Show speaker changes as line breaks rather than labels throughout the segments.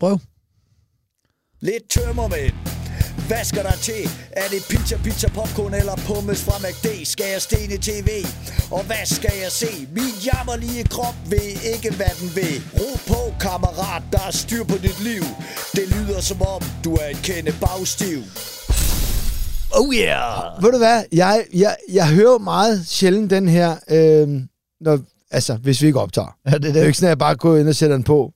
Prøv.
Lidt tømmermænd. Hvad skal der til? Er det pizza, pizza, popcorn eller pommes fra McD? Skal jeg stene tv? Og hvad skal jeg se? Min jammerlige krop ved ikke, hvad den vil. Ro på, kammerat, der er styr på dit liv. Det lyder som om, du er en kende bagstiv.
Oh yeah!
Ved du hvad? Jeg, jeg, jeg hører meget sjældent den her, øh, når, altså, hvis vi ikke optager.
Ja, det er
Det er jo
det.
ikke sådan, at jeg bare går ind og sætter den på,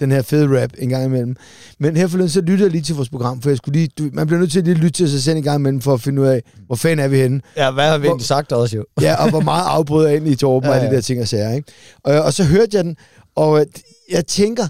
den her fede rap en gang imellem. Men her forleden, så lytter jeg lige til vores program, for jeg skulle lige, du, man bliver nødt til at lige lytte til sig selv en gang imellem, for at finde ud af, hvor fanden er vi henne.
Ja, hvad har vi egentlig sagt også jo?
Ja, og hvor meget afbryder jeg egentlig i Torben ja,
Ja,
ja. de der ting og sager, ikke? Og, og så hørte jeg den, og øh, jeg tænker,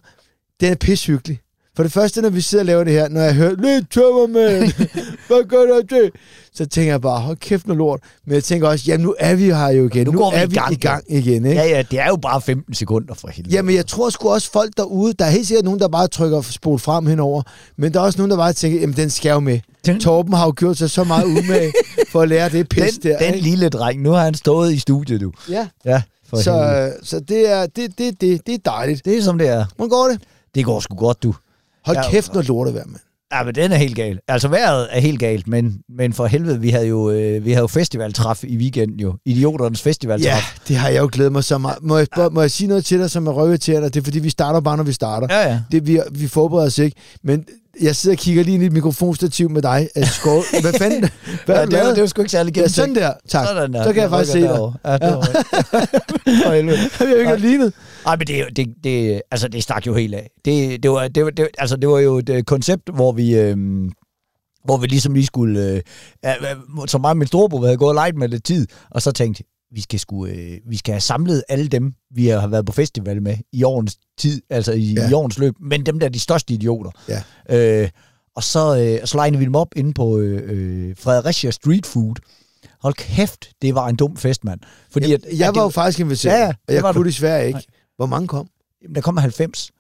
den er pishyggelig. For det første, når vi sidder og laver det her, når jeg hører, lidt tømmermænd, hvad gør det? Så tænker jeg bare, hold kæft noget lort. Men jeg tænker også, jamen nu er vi her jo igen.
Nu
Nu,
går vi
er
i
vi
gang
i gang igen, ikke?
Ja, ja, det er jo bare 15 sekunder for helvede.
Jamen, jeg tror sgu også folk derude, der er helt sikkert nogen, der bare trykker spol frem henover, men der er også nogen, der bare tænker, jamen den skal jo med.
Den-
Torben har jo gjort sig så meget umage for at lære det pis
den,
der.
den
ikke?
lille dreng, nu har han stået i studiet, du.
Ja,
Ja, for
så,
helvede.
øh, så det, er, det, det, det, det er dejligt.
Det er som det er.
Hvordan går det?
Det går sgu godt, du.
Hold
Ja.
kæft noget lortevejr, mand.
Ja, men den er helt gal. Altså, vejret er helt galt, men, men for helvede, vi havde jo, øh, vi havde jo festivaltræf i weekenden jo. Idioternes festivaltræf.
Ja, det har jeg jo glædet mig så meget. Må jeg, må jeg sige noget til dig, som er røvet til dig? Det er fordi, vi starter bare, når vi starter.
Ja, ja.
Det, vi, vi forbereder os ikke. Men jeg sidder og kigger lige ind i et mikrofonstativ med dig. Skål. Hvad fanden? Hvad
ja det, var, det var sgu ikke særlig
Ja,
gennemtænkt.
sådan der. Tak.
Sådan der.
Så kan jeg faktisk se dig.
Ja, det var, helvede.
Jeg ikke lignet.
Ej, men det, jo- det, det, altså, det stak jo helt af. Det, det, var, det, var, det, altså, det var jo et øh, koncept, hvor vi... Øh, hvor vi ligesom lige skulle, øh, øh, som mig og min storebror havde gået og leget med lidt tid, og så tænkte, vi skal, sgu, øh, vi skal have samlet alle dem, vi har været på festival med i årens tid, altså i,
Ja.
i årens løb, men dem der er de største idioter.
Ja.
Øh, og så, øh, så legnede vi dem op inde på øh, øh, Fredericia Street Food. Hold kæft, det var en dum fest, mand. Fordi
Jamen,
at,
jeg
at
var jo
det,
faktisk inviteret,
Ja, ja,
og jeg
var
kunne
du.
desværre ikke.
Nej.
Hvor mange kom?
der kom 90.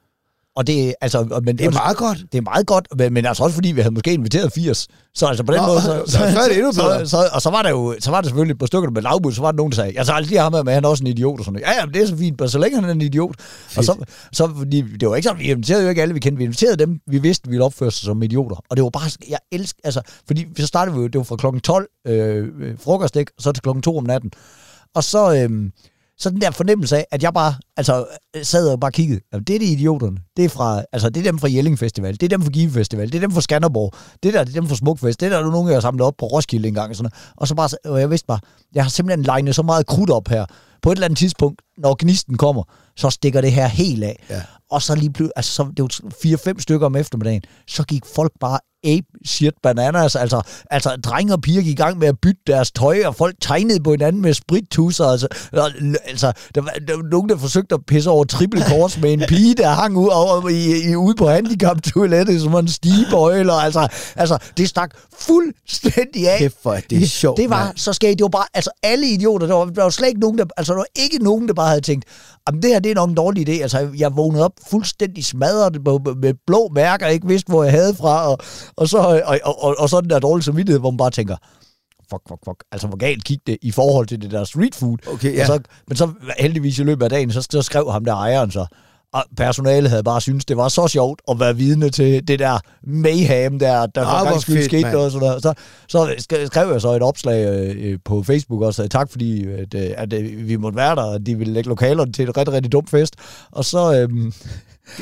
Og det, altså, men,
Det er meget godt.
det er meget godt, men, men altså også fordi, vi havde måske inviteret 80. Så altså på den
Nå,
måde... Så,
så er det endnu bedre.
Så, så, og så var der jo så var der selvfølgelig par stykker med lavbud, så var der nogen, der sagde, jeg tager aldrig ham med, men han er også en idiot. Og sådan noget. Ja, ja, men det er så fint, men så længe han er en idiot. Og så, så fordi, det var ikke sådan, vi inviterede jo ikke alle, vi kendte. Vi inviterede dem, vi vidste, ville opføre sig som idioter. Og det var bare, sådan- jeg elsker, altså, fordi så startede vi jo, det var fra klokken 12 øh, øh, frokost, ikke? og så til klokken 2 om natten. Og så, øh, så den der fornemmelse af, at jeg bare altså, sad og bare kiggede. Jamen, det er de idioterne. Det er, fra, altså, det er dem fra Jelling Festival. Det er dem fra Give Festival. Det er dem fra Skanderborg. Det der det er dem fra Smukfest. Det der er der nogen, jeg har samlet op på Roskilde engang. Og, sådan noget. og så bare, og jeg vidste bare, jeg har simpelthen legnet så meget krudt op her. På et eller andet tidspunkt, når gnisten kommer, så stikker det her helt af.
Ja.
Og så lige pludselig, altså så, det var fire-fem stykker om eftermiddagen, så gik folk bare ape shit bananas. Altså, altså drenge og piger gik i gang med at bytte deres tøj, og folk tegnede på hinanden med sprittusser. Altså, og, altså der, var, der var nogen, der forsøgte at pisse over triple kors med en pige, der hang ud, over, i, i, ude på handicap-toilettet, som en stigebøjle. og Altså, altså, det stak fuldstændig af.
Kæft, er det sjovt,
Det var
mand.
så skægt. Det var bare, altså alle idioter, der var, der var slet ikke nogen, der, altså der var ikke nogen, der bare havde tænkt, jamen det her, det er nok en dårlig idé. Altså jeg vågnede op fuldstændig smadret med, blå mærker, ikke vidste, hvor jeg havde fra, og, og, så, og, og, og, og så den der dårlige samvittighed, hvor man bare tænker, fuck, fuck, fuck. Altså, hvor galt gik det i forhold til det der street food.
Okay, ja.
og så, men så heldigvis i løbet af dagen, så, så skrev ham der ejeren så, og personalet havde bare syntes, det var så sjovt at være vidne til det der mayhem, der, der for gang skyld skete noget. Sådan noget. Så, så sk- skrev jeg så et opslag øh, på Facebook også, at tak fordi, at, øh, at øh, vi måtte være der, og de ville lægge lokalerne til et rigtig, rigtig dumt fest. Og så, øhm,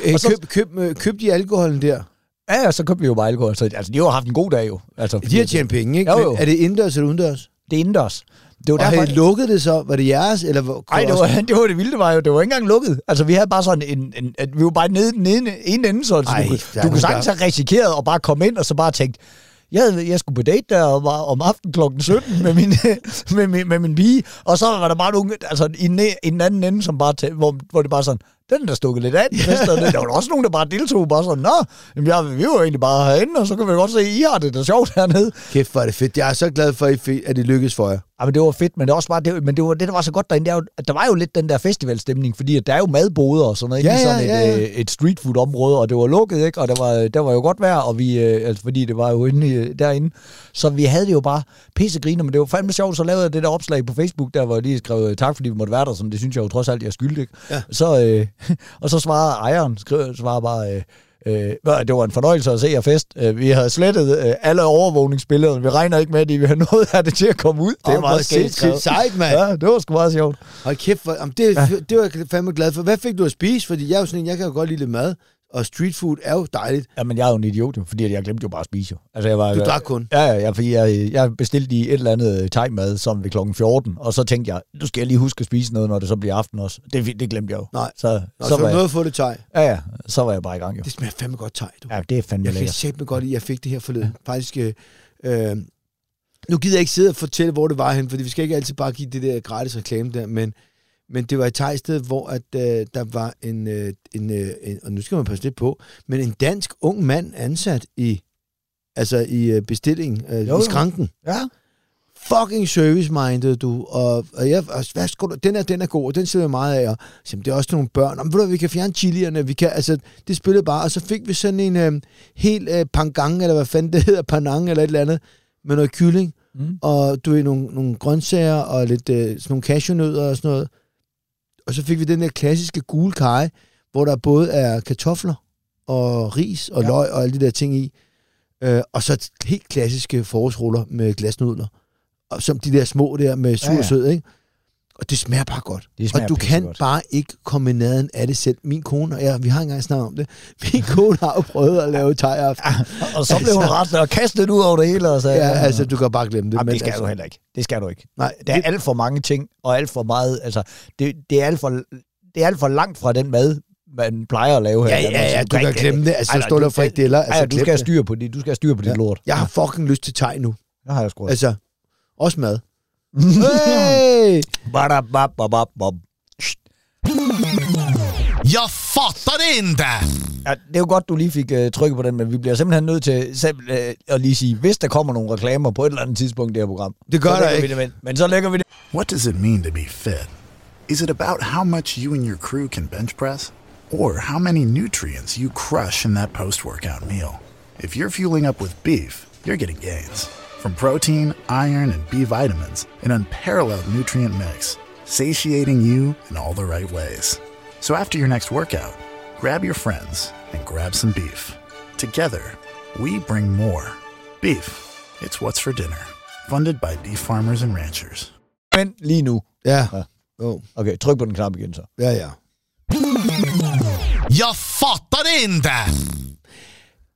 Øh,
Og så-
køb, køb, øh, køb de alkoholen der.
ja, så købte vi jo bare alkohol. Så, altså, de har haft en god dag jo. Altså,
De har tjent penge, ikke?
Jo,
Men
jo.
Er det indendørs eller udendørs?
Det er indendørs. Det var
Og
derfor,
I lukket det så? Var det jeres? Eller hvor,
Nej, det var, det var det vilde, var jo, det var ikke engang lukket. Altså, vi havde bare sådan en, en at vi var bare nede den ene, ene ende, så
Ej,
du, du kunne sagtens have risikeret at bare komme ind og så bare tænkt, jeg, havde- jeg skulle på date der og var om aftenen klokken 17 med min, med, min, med min pige, og så var der bare nogle, altså e- i den anden ende, som bare, tæ- hvor, hvor det bare sådan, den er der stukket lidt af, den det- der var der også nogen, der bare deltog, bare sådan, nå, jamen, jeg, vi var egentlig bare herinde, og så kan vi godt se, at I har det da sjovt hernede.
Kæft, er det fedt. Jeg er så glad for, at det lykkedes for jer.
Ja, men det var fedt, men det var også bare, det, men det var det, der var så godt derinde, er at der var jo lidt den der festivalstemning, fordi at der er jo madboder og sådan noget,
Ja,
ikke?
Ja,
sådan
ja, ja.
et, øh, et street food område, og det var lukket, ikke? Og der var, der var jo godt vejr, og vi, øh, altså, fordi det var jo inde i, derinde. Så vi havde det jo bare pissegriner, men det var fandme sjovt, så lavede jeg det der opslag på Facebook, der hvor jeg lige skrev, øh, tak fordi vi måtte være der, sådan, det synes jeg jo trods alt, jeg skyldig, ikke?
Ja.
Så, øh, og så svarede ejeren, skrev, svarede bare, øh, Øh, det var en fornøjelse at se jer fest. Øh, vi har slettet øh, alle overvågningsbilleder. Vi regner ikke med, at vi har noget af det til at komme ud. Det
hvor
skægt
sindssygt sejt, mand.
Ja, det var sgu meget sjovt.
Hold kæft, hvor, jamen, det, ja. det var jeg fandme glad for. Hvad fik du at spise? Fordi jeg er jo sådan en, jeg kan jo godt lide lidt mad, og street food er jo dejligt.
Jamen, jeg er jo en idiot, jo, fordi jeg glemte jo bare at spise. Jo. Altså, jeg var,
Du drak kun.
Ja, ja, fordi jeg, jeg bestilte i et eller andet thai-mad, som ved klokken 14, og så tænkte jeg, nu skal jeg lige huske at spise noget, når det så bliver aften også. Det, det glemte jeg jo.
Nej.
Så,
Nå,
så,
så
var jeg,
noget at få det tøj.
ja, ja, så var jeg bare i gang, jo.
Det smager fandme godt tøj, du.
Ja, det er fandme
Jeg
lækkert.
sætte mig godt i, at jeg fik det her forleden. Faktisk, øh, øh, nu gider jeg ikke sidde og fortælle, hvor det var hen, fordi vi skal ikke altid bare give det der gratis reklame der, men, men det var et thai-sted, hvor at, øh, der var en, øh, en, øh, en, og nu skal man passe lidt på, men en dansk ung mand ansat i, altså i øh, bestillingen, øh,
Jo,
i skranken.
Ja,
Fucking service-minded, du. Og, og jeg, og, hvad skal du, den er, den er god, og den sidder jeg meget af. Og, så, det er også nogle børn. Om, ved du, vi kan fjerne chilierne. Vi kan, altså, det spillede bare. Og så fik vi sådan en øh, helt øh, pangang, eller hvad fanden det hedder, panang, eller et eller andet, med noget kylling.
Mm.
Og du ved, nogle, nogle grøntsager, og lidt øh, sådan nogle cashewnødder og sådan noget. Og så fik vi den der klassiske gule kaj, hvor der både er kartofler og ris og
Ja.
løg og alle de der ting i. Øh, og så helt klassiske forårsruller med glasnudler. Og som de der små der med sur
ja.
ja. sød, ikke? Og det smager bare godt.
Det smager
og du kan
pissegodt.
bare ikke komme i nærheden af det selv. Min kone, og jeg, vi har engang snakket om det, min kone har jo prøvet at lave thai aften.
og så blev hun ret og kastet ud over det hele og sagde,
Ja, altså, du kan bare glemme det.
Jamen,
men
det skal
altså,
du heller ikke. Det skal du ikke.
Nej,
Der er
det,
alt for mange ting, og alt for meget, altså, det, det, er alt for, det er alt for langt fra den mad, man plejer at lave her.
ja, ja, ja, du kan glemme det. Altså,
Ej,
står der frikadeller.
Altså,
Altså,
du skal have
det.
styr på det. Du skal have styr på dit
Ja.
lort.
Jeg har fucking lyst til thai nu.
Det har jeg sgu.
Altså, også mad. Hey!
Badababababab.
Jag det inte!
Ja, det er jo godt, du lige fik uh, trykket på den, men vi bliver simpelthen nødt til selv, uh, at lige sige, hvis der kommer nogle reklamer på et eller andet tidspunkt i det her program,
Det gør der
lægger vi
ikke.
det ind. Men så lægger vi det.
What does it mean to be fit? Is it about how much you and your crew can bench press? Or how many nutrients you crush in that post workout meal? If you're fueling up with beef, you're getting gains. From protein, iron, and B vitamins, an unparalleled nutrient mix, satiating you in all the right ways. So after your next workout, grab your friends and grab some beef. Together, we bring more. Beef, it's what's for dinner. Funded by beef farmers and ranchers.
Men lige nu.
Ja.
Ja.
Oh.
Okay, tryk på den knap igen så.
Ja, ja.
Jag fattar det inte!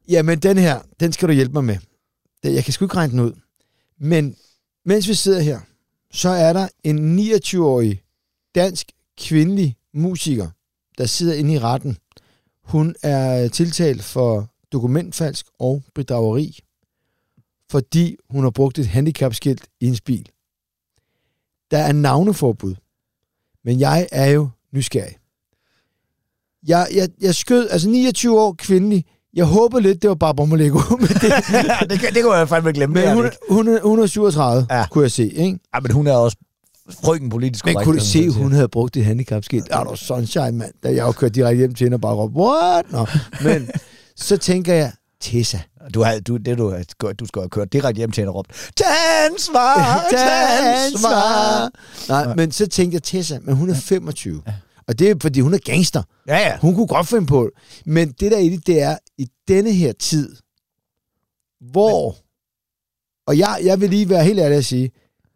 Jamen, den her, den skal du hjælpe mig med. Jeg kan sgu ikke regne den ud. Men mens vi sidder her, så er der en 29-årig dansk kvindelig musiker, der sidder inde i retten. Hun er tiltalt for dokumentfalsk og bedrageri, fordi hun har brugt et handicapskilt i en bil. Der er navneforbud, men jeg er jo nysgerrig. Jeg, jeg, jeg skød, altså 29 år kvindelig, jeg håber lidt, det var bare Bommelego, men, det,
ja, det, kan- det kunne jeg fandme glemme.
men
det
hun,
det
hun,
ikke.
er, hun er 37,
Ja.
ja. kunne jeg se, ikke?
Ja, men hun er også frøken politisk
Men kunne du se, hun havde brugt et handicapskilt? Er du sunshine, mand? Da jeg jo kørt direkte hjem til hende og bare råbte, what? Nå, men så tænker jeg, Tessa.
Du, har, du, det, du, du skal have kørt direkte hjem til hende og råbt, tag ansvar, tag ansvar.
ansvar. Nej, men så tænkte jeg, Tessa, men hun er 25. Og det er, fordi hun er gangster.
Ja, ja.
Hun kunne godt finde på det. Men det der i det, det er, i denne her tid, hvor... Og jeg, jeg vil lige være helt ærlig at sige,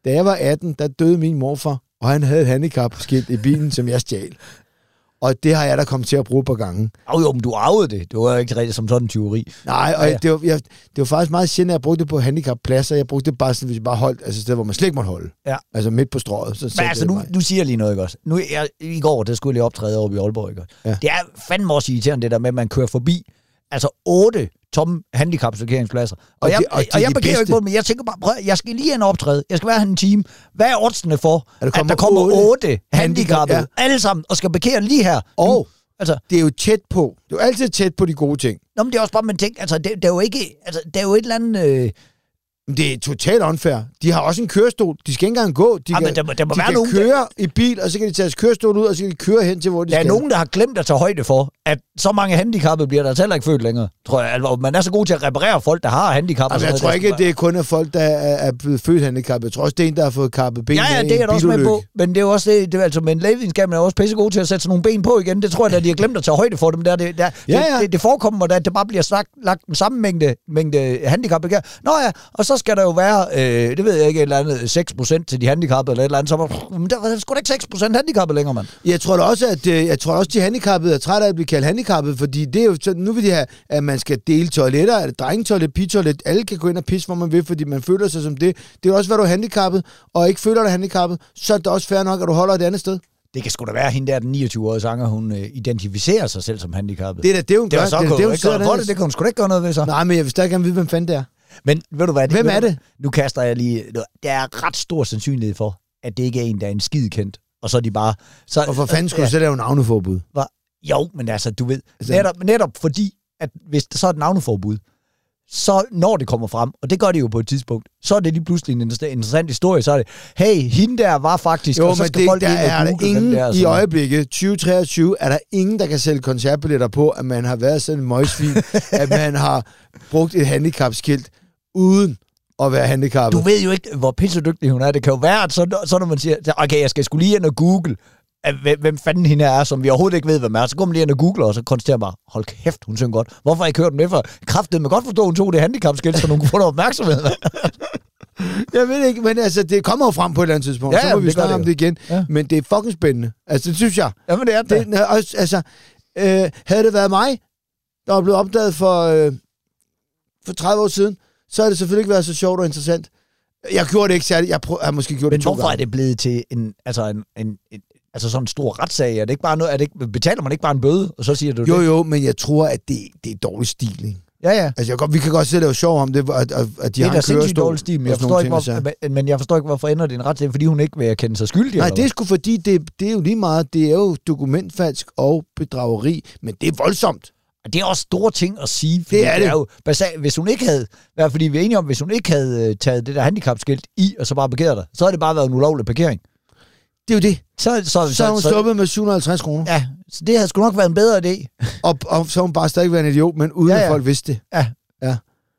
da jeg var 18, der døde min morfar, og han havde et handicapskilt i bilen, som jeg stjal. Og det har jeg da kommet til at bruge par gange.
Oh, jo, men du arvede det. Det var jo ikke rigtigt som sådan en tyveri.
Nej, og
Ja,
ja. Det, var, jeg, det var faktisk meget sjældent, at jeg brugte det på handicappladser. Jeg brugte det bare sådan, hvis jeg bare holdt, altså sted, hvor man slet ikke måtte holde.
Ja.
Altså midt på strået. Så
Men altså, nu, nu siger jeg lige noget, ikke også? Nu, jeg, I går, der skulle jeg lige optræde oppe i Aalborg, ikke også?
Ja.
Det er fandme også irriterende, det der med, at man kører forbi, altså otte tomme handicapparkeringspladser. Og,
Og
jeg,
det- og
og,
er
og jeg begiver ikke på men jeg tænker bare, prøv, jeg skal lige have en optræde. Jeg skal være her en time. Hvad er oddsene for,
der
at der
kommer otte
handicappede,
handicap-
alle sammen, og skal parkere lige her?
Og
Altså,
det er jo tæt på. Det er jo altid tæt på de gode ting.
nå, men det er også bare, man tænker, altså, det, det, er jo ikke, altså, det er jo et eller andet... Øh,
det er totalt unfair. De har også en kørestol. De skal ikke engang gå. De
Ja,
kan,
men der må- der må
de
være
kan
nogen, der-
køre i bil, og så kan de tage deres kørestol ud, og så kan de køre hen til, hvor de
der er
skal.
nogen, der har glemt at tage højde for, at så mange handicappede bliver der altså heller ikke født længere, tror jeg. Altså, man er så god til at reparere folk, der har handicap.
Altså, jeg
noget.
tror
Der
ikke, at det er kun af folk, der er, er blevet født handicappet. Jeg tror også, det er en, der har fået kappet ben
Ja, ja, det er jeg også med på. Men det er jo også det, det er, altså, men lægevidenskaben er også pisse god til at sætte sådan nogle ben på igen. Det tror jeg, at de har glemt at tage højde for dem. Der, det, der,
Ja,
det,
ja.
Det, det, forekommer mig, da, at det bare bliver slagt, lagt den samme mængde, mængde handicap. Nå ja, og så skal der jo være, øh, det ved jeg ikke, et eller andet 6% til de handicappede eller et eller andet. Så var, men der var sgu da ikke 6% handicappede længere, mand.
Jeg tror da også, at øh, jeg tror også, de handicappede er trætte af at blive kaldt handicappede, fordi det er jo sådan, nu vil de have, at man skal dele toiletter, at drengetoilet, pigetoilet, alle kan gå ind og pisse, hvor man vil, fordi man føler sig som det. Det er også, hvad du er handicappet, og ikke føler dig handicappet, så er det også fair nok, at du holder et andet sted.
Det kan sgu da være, hende der, den 29-årige sanger, hun øh, identificerer sig selv som handicappet.
Det er da det, hun
det
gør.
så
det
kunne
det,
hun ikke gøre det, det kan hun sgu da ikke gøre noget ved så.
Nej, men jeg vil stadig gerne vide, hvem fanden det er.
Men ved du hvad?
Hvem er det?
Nu kaster jeg lige... Der er ret stor sandsynlighed for, at det ikke er en, der er en skid kendt. Og så er de bare... Så,
Og for fanden skulle du så lave navneforbud?
Jo, men altså, du ved...
Altså-
Netop, netop fordi, at hvis der så er et navneforbud, så når det kommer frem, og det gør det jo på et tidspunkt, så er det lige pludselig en inter- interessant historie, så er det, hey, hende der var faktisk,
Jo,
og så
men
skal
det,
folk
der er der ingen
det er,
i
sådan.
øjeblikket, 2023, er der ingen, der kan sælge koncertbilletter på, at man har været sådan en møgsvin, at man har brugt et handicapskilt uden at være handicappet.
Du ved jo ikke, hvor pissedygtig hun er. Det kan jo være, at så, så når man siger, okay, jeg skal skulle lige ind og google, hvem, hvem fanden hende er, som vi overhovedet ikke ved, hvem er. Så går man lige ind og googler, og så konstaterer man, hold kæft, hun synger godt. Hvorfor har jeg ikke hørt den med for? Kræftet med godt forstå, hun tog det handicapskilt, så hun kunne få noget opmærksomhed.
Jeg ved ikke, men altså, det kommer jo frem på et eller andet tidspunkt,
Ja,
så må
jamen,
vi snakke om det igen.
Ja.
Men det er fucking spændende. Altså, det synes jeg.
Jamen, det er det.
Det, altså, øh, havde det været mig, der var blevet opdaget for, øh, for 30 år siden, så havde det selvfølgelig ikke været så sjovt og interessant. Jeg gjorde det ikke særligt. Jeg, prøv, jeg har måske gjort
Men
det to
hvorfor er
gange.
det blevet til en, altså en, en, en altså sådan en stor retssag? Er det ikke bare noget, er det ikke, betaler man ikke bare en bøde, og så siger du
Jo,
det?
jo, men jeg tror, at det, det er dårlig stil, ikke?
Ja, ja.
Altså, jeg, godt- vi kan godt sidde og lave sjov om det, at, at, at de
det er
har en kørestol.
dårlig stil, men jeg, forstår ikke,
ting,
hvor,
altså.
men- jeg forstår ikke, hvorfor ender det en retssag, fordi hun ikke vil erkende sig skyldig.
Nej, det er sgu fordi, det, det er jo lige meget, det er jo dokumentfalsk og bedrageri, men det er voldsomt.
Og Det er også store ting at sige.
Det er det.
er jo basalt, hvis hun ikke havde, i hvert fald vi er enige om, hvis hun ikke havde øh, taget det der handicapskilt i, og så bare parkeret der, så havde det bare været en ulovlig parkering.
Det er jo det.
Så, så,
Så er hun sluppet med 750 kroner,
Ja, så det havde sgu nok været en bedre idé.
og, og så hun bare stadig været en idiot, men uden
Ja,
ja, at folk vidste det.
Ja.
Ja.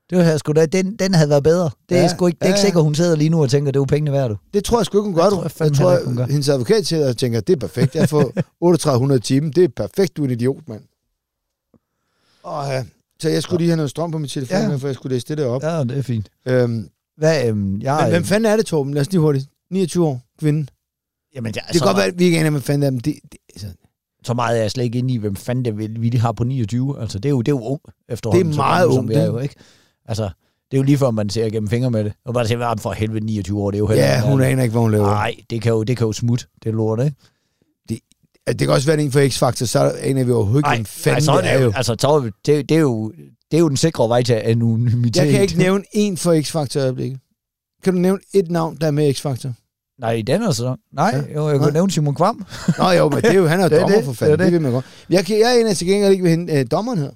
Det havde sgu da, den, den havde været bedre. Det er
Ja,
sgu ikke, det er ikke
ja, ja.
sikkert, hun sidder lige nu og tænker, det er jo pengene værd, du.
Det tror jeg sgu ikke, hun gør,
Jeg
du. Jeg,
fandme
tror,
gør.
hendes advokat siger og tænker, det er perfekt. Jeg får 3800 i timen. Det er perfekt, du er en idiot, mand. Og, ja. Så jeg skulle lige have noget strøm på min telefon,
Ja.
for jeg skulle læse det der op.
Ja, det er fint.
Øhm,
Hvad, øhm, jeg,
men hvem fanden er det, Torben? Lad os lige hurtigt. 29 år, kvinde.
Jamen, jeg,
Det kan godt være, at vi ikke er om, hvem fanden er, men det, det, altså,
så meget er jeg slet ikke inde i, hvem fanden det vi lige har på 29. Altså, det er jo, det er jo ung efterhånden.
Det er meget ungt,
vi er jo, ikke? Altså, det er jo lige før, man ser igennem fingre med det. Og bare siger, for helvede 29 år, det er jo heller
ja, hun aner ikke, hvad hun laver.
Nej, det kan jo, det kan jo smutte, det er lort, ikke?
Det kan også være det en for X-Factor, så aner vi overhovedet ikke,
Nej,
fanden
så er
det er jo.
Altså, så er vi- det, det, er jo, det er jo den sikre vej til anonymitet.
Jeg kan ikke nævne en for X-Factor i øjeblikket. Kan du nævne et navn, der er med X-Factor?
Nej, i den altså. Nej,
Ja.
jo, jeg kan
Nej.
nævne Simon Kvam.
Nå jo, men det er jo, han er jo
Det er
dommer
det,
for fanden.
det
Det,
det.
det vil man godt. Jeg, kan, jeg er en af til gengæld ikke ved hende, øh, dommeren her.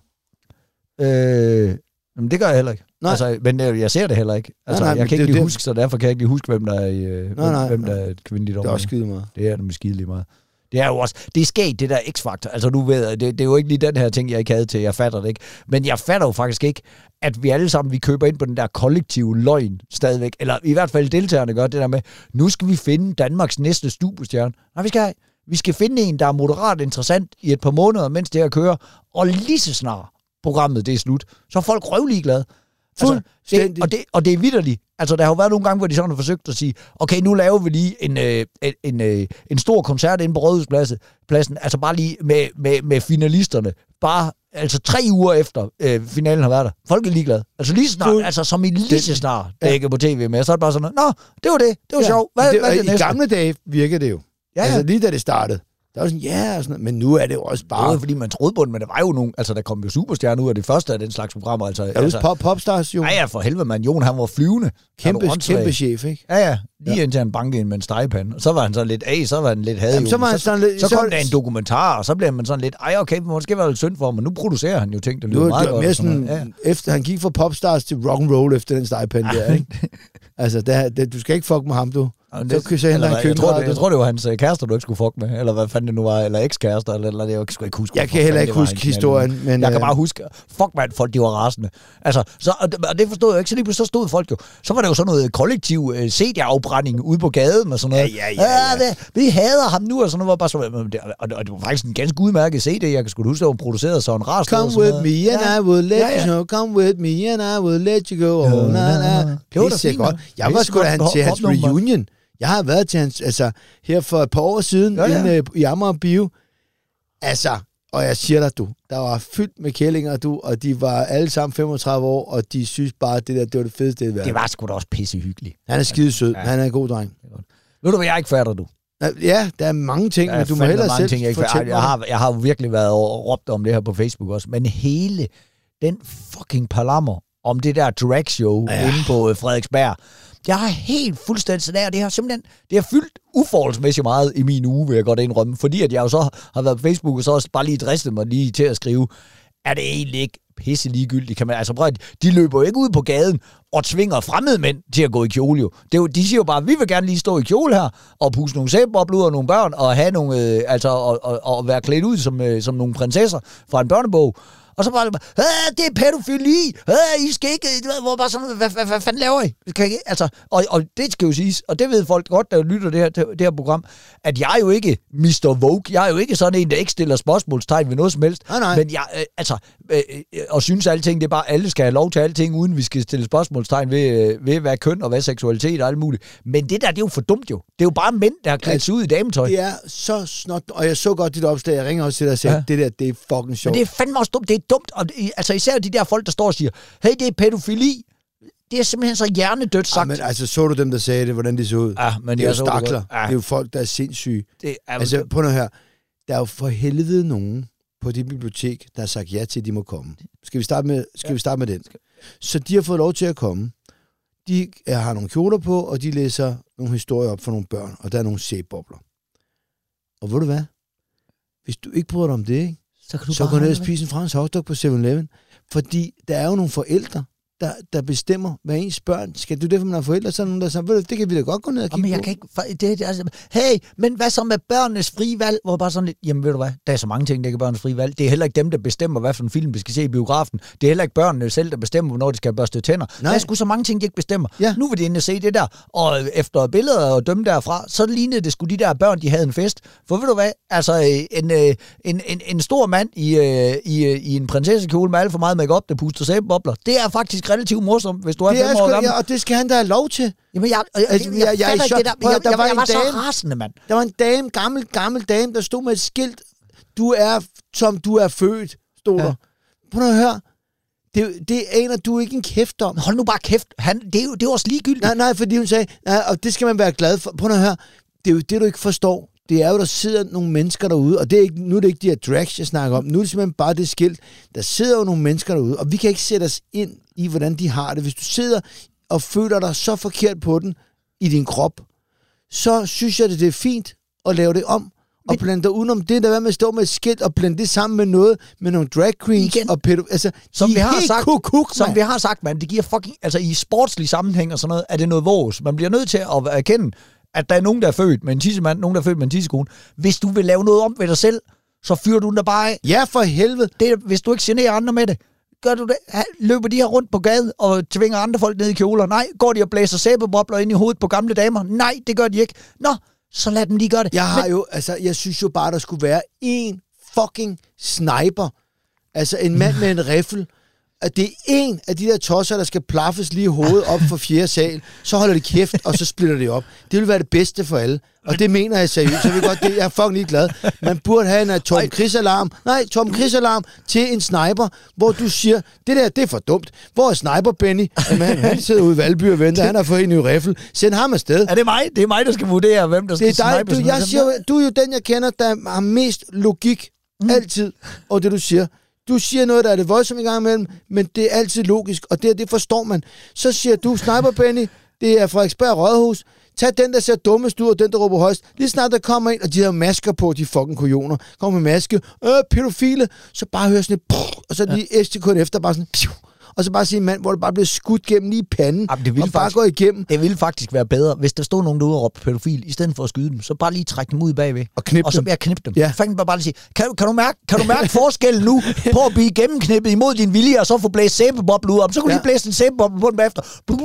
Øh, jamen, det gør jeg heller ikke.
Nej.
Altså, men øh, jeg ser det heller ikke. Altså,
nej, men
jeg kan
det
ikke lige
det-
huske, så derfor kan jeg ikke lige huske, hvem der er, øh, hvem,
nej,
hvem
nej.
der er et kvindeligt
Det er
dommer.
også skide meget.
Det er nemlig skide lige meget. Det er jo også, det er sket, det der X-faktor. Altså, nu ved, det, det er jo ikke lige den her ting, jeg ikke havde til, jeg fatter det ikke. Men jeg fatter jo faktisk ikke, at vi alle sammen, vi køber ind på den der kollektive løgn stadigvæk. Eller i hvert fald deltagerne gør det der med, nu skal vi finde Danmarks næste studiestjerne. Nej, vi skal, vi skal finde en, der er moderat interessant i et par måneder, mens det her kører. Og lige så snart programmet det er slut, så er folk røvlig glade. Altså, det, og, det, og det er vidderligt. Altså, der har jo været nogle gange, hvor de sådan har forsøgt at sige, okay, nu laver vi lige en, øh, en, en, øh, en stor koncert inde på Rådhuspladsen, pladsen, altså bare lige med, med, med finalisterne. Bare altså tre uger efter øh, finalen har været der. Folk er ligeglade. Altså lige snart,
Fuld-
altså som i lige så snart, det
Ja.
ikke er på tv med, så er det bare sådan, nå, det var det, det var
Ja,
sjovt. Hvad,
det,
hvad er det
I
næste?
gamle dage virker det jo.
Ja,
Ja,
ja.
Altså lige da det startede. Der var sådan, ja, og sådan noget. Men nu er det jo også
Det
bare...
var fordi, man troede på det, men der var jo nogen, altså der kom jo superstjerner ud af det første af den slags programmer. Altså,
du
altså,
pop, popstars, jo?
ja, ja, for helvede, man. Jon, han var flyvende.
Kæmpe, kæmpe chef, ikke?
Ja, ja. Lige ja. indtil han bankede ind med en stegepande. Og så var han så lidt af, så var han lidt.
Jamen, så var han sådan lidt-
så,
så-
kom der en dokumentar, og så blev man sådan lidt, ej okay, måske var det lidt synd for ham, men nu producerer han jo ting, der lyder
Nu,
meget
det var
godt. sådan
sådan, ja. efter, han gik fra popstars til rock and roll efter den stegepande der, ikke? Altså, der, der, du skal ikke fuck med ham, du.
Jamen,
Så så henter
eller
han
hvad, jeg, tror, det, jeg tror, det var hans øh, kærester, du ikke skulle fuck med, eller hvad fanden det nu var, eller ekskærester, eller, eller det, jeg sgu ikke huske.
Jeg kan heller ikke
det var,
huske historien, men...
Jeg kan
øh,
bare huske, fuck mand, folk de var rasende. Altså, så, og, det, og det forstod jeg ikke, så lige pludselig så stod folk jo, så var der jo sådan noget kollektiv øh, CD-afbrænding ude på gaden og sådan noget.
Ja, ja, ja, ja.
det, vi hader ham nu, og sådan noget var bare så, men det, og, det, og det var faktisk en ganske udmærket CD, jeg kan sgu huske, at hun producerede sådan rast.
Come with me and I will let
Ja, ja.
you know. Come with me and I will let you go. Oh, na, na.
Det var da fint.
Jeg var sgu da han til hans reunion. Jeg har været til hans, altså her for et par år siden,
Ja, ja.
inde, øh, i Amager Bio. Altså, og jeg siger dig, du, der var fyldt med kællinger, du, og de var alle sammen 35 år, og de synes bare, at det der, det var det fedeste i verden.
Det var sgu da også pisse hyggeligt.
Han er skide sød.
Ja.
Han er en god dreng.
Ved du, hvad jeg ikke fatter, du?
Ja, der er mange ting,
Der er
men du må hellere
mange
selv
ting, jeg,
fortælle
jeg, har, jeg har jo virkelig været og råbt om det her på Facebook også, men hele den fucking palammer om det der drag show
Ja.
ja. inde på øh, Frederiksberg, jeg har helt fuldstændig sådan der, det har simpelthen, det har fyldt uforholdsmæssigt meget i min uge, vil jeg godt indrømme, fordi at jeg jo så har været på Facebook, og så også bare lige dristet mig lige til at skrive, er det egentlig ikke pisse ligegyldigt? Kan man, altså prøv at, de løber jo ikke ud på gaden og tvinger fremmede mænd til at gå i kjole jo. Det er jo de siger jo bare, vi vil gerne lige stå i kjole her, og puste nogle sæbebobler ud af nogle børn, og have nogle, øh, altså, og, og, og, være klædt ud som, øh, som nogle prinsesser fra en børnebog. Og så bare, "Ah, det er pædofili, I skal ikke, hvor bare sådan, hvad, hvad, hvad fanden laver I? Kan I? Altså, og, og det skal jo siges, og det ved folk godt, der lytter det her, det her program, at jeg er jo ikke Mr. Vogue, jeg er jo ikke sådan en, der ikke stiller spørgsmålstegn ved noget som helst,
Nej, nej.
men jeg, øh, altså, øh, øh, og synes alting, det er bare, alle skal have lov til alting, uden vi skal stille spørgsmålstegn ved, øh, ved hvad køn og hvad seksualitet og alt muligt. Men det der, det er jo for dumt jo. Det er jo bare mænd, der har klædt sig ud i dametøj.
Det er så snot, og jeg så godt dit opslag, jeg ringer også til dig og
Ja.
ja. det der, det er fucking sjovt.
Men det er fandme også dumt. Det er dumt. Og det, altså især de der folk, der står og siger, hey, det er pædofili. Det er simpelthen så hjernedødt
Ja,
sagt.
men altså, så du dem, der sagde det, hvordan de så ud?
Ja, men
det er jo
det
stakler.
godt. Ja.
Det er jo folk, der er sindssyge.
det er,
Altså, prøv nu her. Der er jo for helvede nogen på det bibliotek, der har sagt ja til, at de må komme. Skal vi starte med, skal ja. vi starte med den? Så de har fået lov til at komme. De øh, har nogle kjoler på, og de læser nogle historier op for nogle børn, og der er nogle sæbobler. Og ved du hvad? Hvis du ikke bryder dig om det, ikke?
Så kan du
så
bare
gå ned og spise en fransk hotdog på 7-Eleven. Fordi der er jo nogle forældre, der, der bestemmer, hvad ens børn skal. Det er derfor, man har forældre. Så er der nogen, der siger, "Ved du, det kan vi da godt gå ned og
Jamen,
kigge
jeg
på.
kan ikke... for- Det, det, altså, hey, men hvad så med børnenes frie valg? Hvor bare sådan lidt, jamen ved du hvad, der er så mange ting, der ikke er børnenes frie valg. Det er heller ikke dem, der bestemmer, hvad for en film vi skal se i biografen. Det er heller ikke børnene selv, der bestemmer, hvornår de skal have børstet tænder.
Nej.
Der er sgu så mange ting, de ikke bestemmer.
Ja.
Nu vil de inde og se det der. Og efter billeder og dømme derfra, så lignede det sgu de der børn, de havde en fest. For ved du hvad, altså øh, en, øh, en, en, en stor mand i, øh, i, øh, i en prinsessekjole med alt for meget makeup der puster sæbebobler, det er faktisk relativt morsomt, hvis du er
Det er
fem år gammel.
ja, og det skal han da have lov til.
Jamen, jeg, jeg, jeg,
Altså,
jeg,
jeg-
jeg,
jeg chok.
det der. Jeg,
der
jeg,
var
jeg,
en
var så
dame-
rasende, mand.
Der var en dame, gammel, gammel dame, der stod med et skilt. Du er, som du er født, stod
Ja.
der. Prøv at høre. Det, det aner du ikke en kæft om.
Hold nu bare kæft. Han, det, er jo, det er også ligegyldigt.
Nej, nej, fordi hun sagde, nej, og det skal man være glad for. Prøv at høre. Det er jo det, du ikke forstår. Det er jo, der sidder nogle mennesker derude, og det er ikke, nu er det ikke de her drags, jeg snakker om. Nu er det simpelthen bare det skilt. Der sidder jo nogle mennesker derude, og vi kan ikke sætte os ind i, hvordan de har det. Hvis du sidder og føler dig så forkert på den i din krop, så synes jeg, det det er fint at lave det om. Og blande dig udenom det, der er med at stå med et skilt og blande det sammen med noget, med nogle drag queens
Igen.
og pedo... Altså,
Som vi har sagt,
kukuk,
som vi har sagt, mand, det giver fucking, altså i sportslig sammenhæng og sådan noget, er det noget vores. Man bliver nødt til at erkende, at der er nogen, der er født med en tissemand, nogen, der er født med en tissekone. Hvis du vil lave noget om ved dig selv, så fyrer du den der bare af.
Ja, for helvede.
Det, er- hvis du ikke generer andre med det, gør du det? Løber de her rundt på gaden og tvinger andre folk ned i kjoler? Nej. Går de og blæser sæbebobler ind i hovedet på gamle damer? Nej, det gør de ikke. Nå, så lad dem lige gøre det.
Jeg har jo, altså, jeg synes jo bare, der skulle være en fucking sniper. Altså en mand med en riffel. At det er en af de der tosser, der skal plaffes lige hovedet op for fjerde sal. Så holder de kæft, og så splitter de op. Det vil være det bedste for alle. Og det mener jeg seriøst. Jeg, ved godt, det, jeg er fucking lige glad. Man burde have en uh, Tom Chris-alarm. Nej, Tom Chris-alarm til en sniper, hvor du siger, det der, det er for dumt. Hvor er sniper Benny? Jamen, han, han sidder ude i Valby og venter. Han har fået en ny riffel. Send ham afsted.
Er det mig? Det er mig, der skal vurdere, hvem der skal
Det er dig,
snipe
du, jeg siger, du er jo den, jeg kender, der har mest logik mm. altid over det, du siger. Du siger noget, der er det voldsomt i gang imellem, men det er altid logisk, og det, det forstår man. Så siger du, Sniper Benny, det er Frederiksberg Rådhus. Tag den, der ser dummest ud, og den, der råber højst. Lige snart der kommer ind, og de har masker på, de fucking kujoner. Kommer med maske. Øh, pædofile. Så bare høre sådan et, og så lige ja. efter, bare sådan, piu, og så bare sige en mand, hvor det bare bliver skudt gennem lige panden,
Jamen, det ville
og bare
faktisk-
gå igennem
Det ville faktisk være bedre, hvis der stod nogen derude og råbte pædofil, i stedet for at skyde dem, så bare lige trække dem ud bagved.
og knippe
og så
dem.
jeg knip dem.
Ja.
Ja. Fanden bare bare lige sige, kan, du- kan, du mærke, kan du mærke forskellen nu på at blive gennemknippet imod din vilje, og så få blæst sæbeboble ud om, så kan du
Ja.
lige blæse en sæbeboble på den bagefter. Kan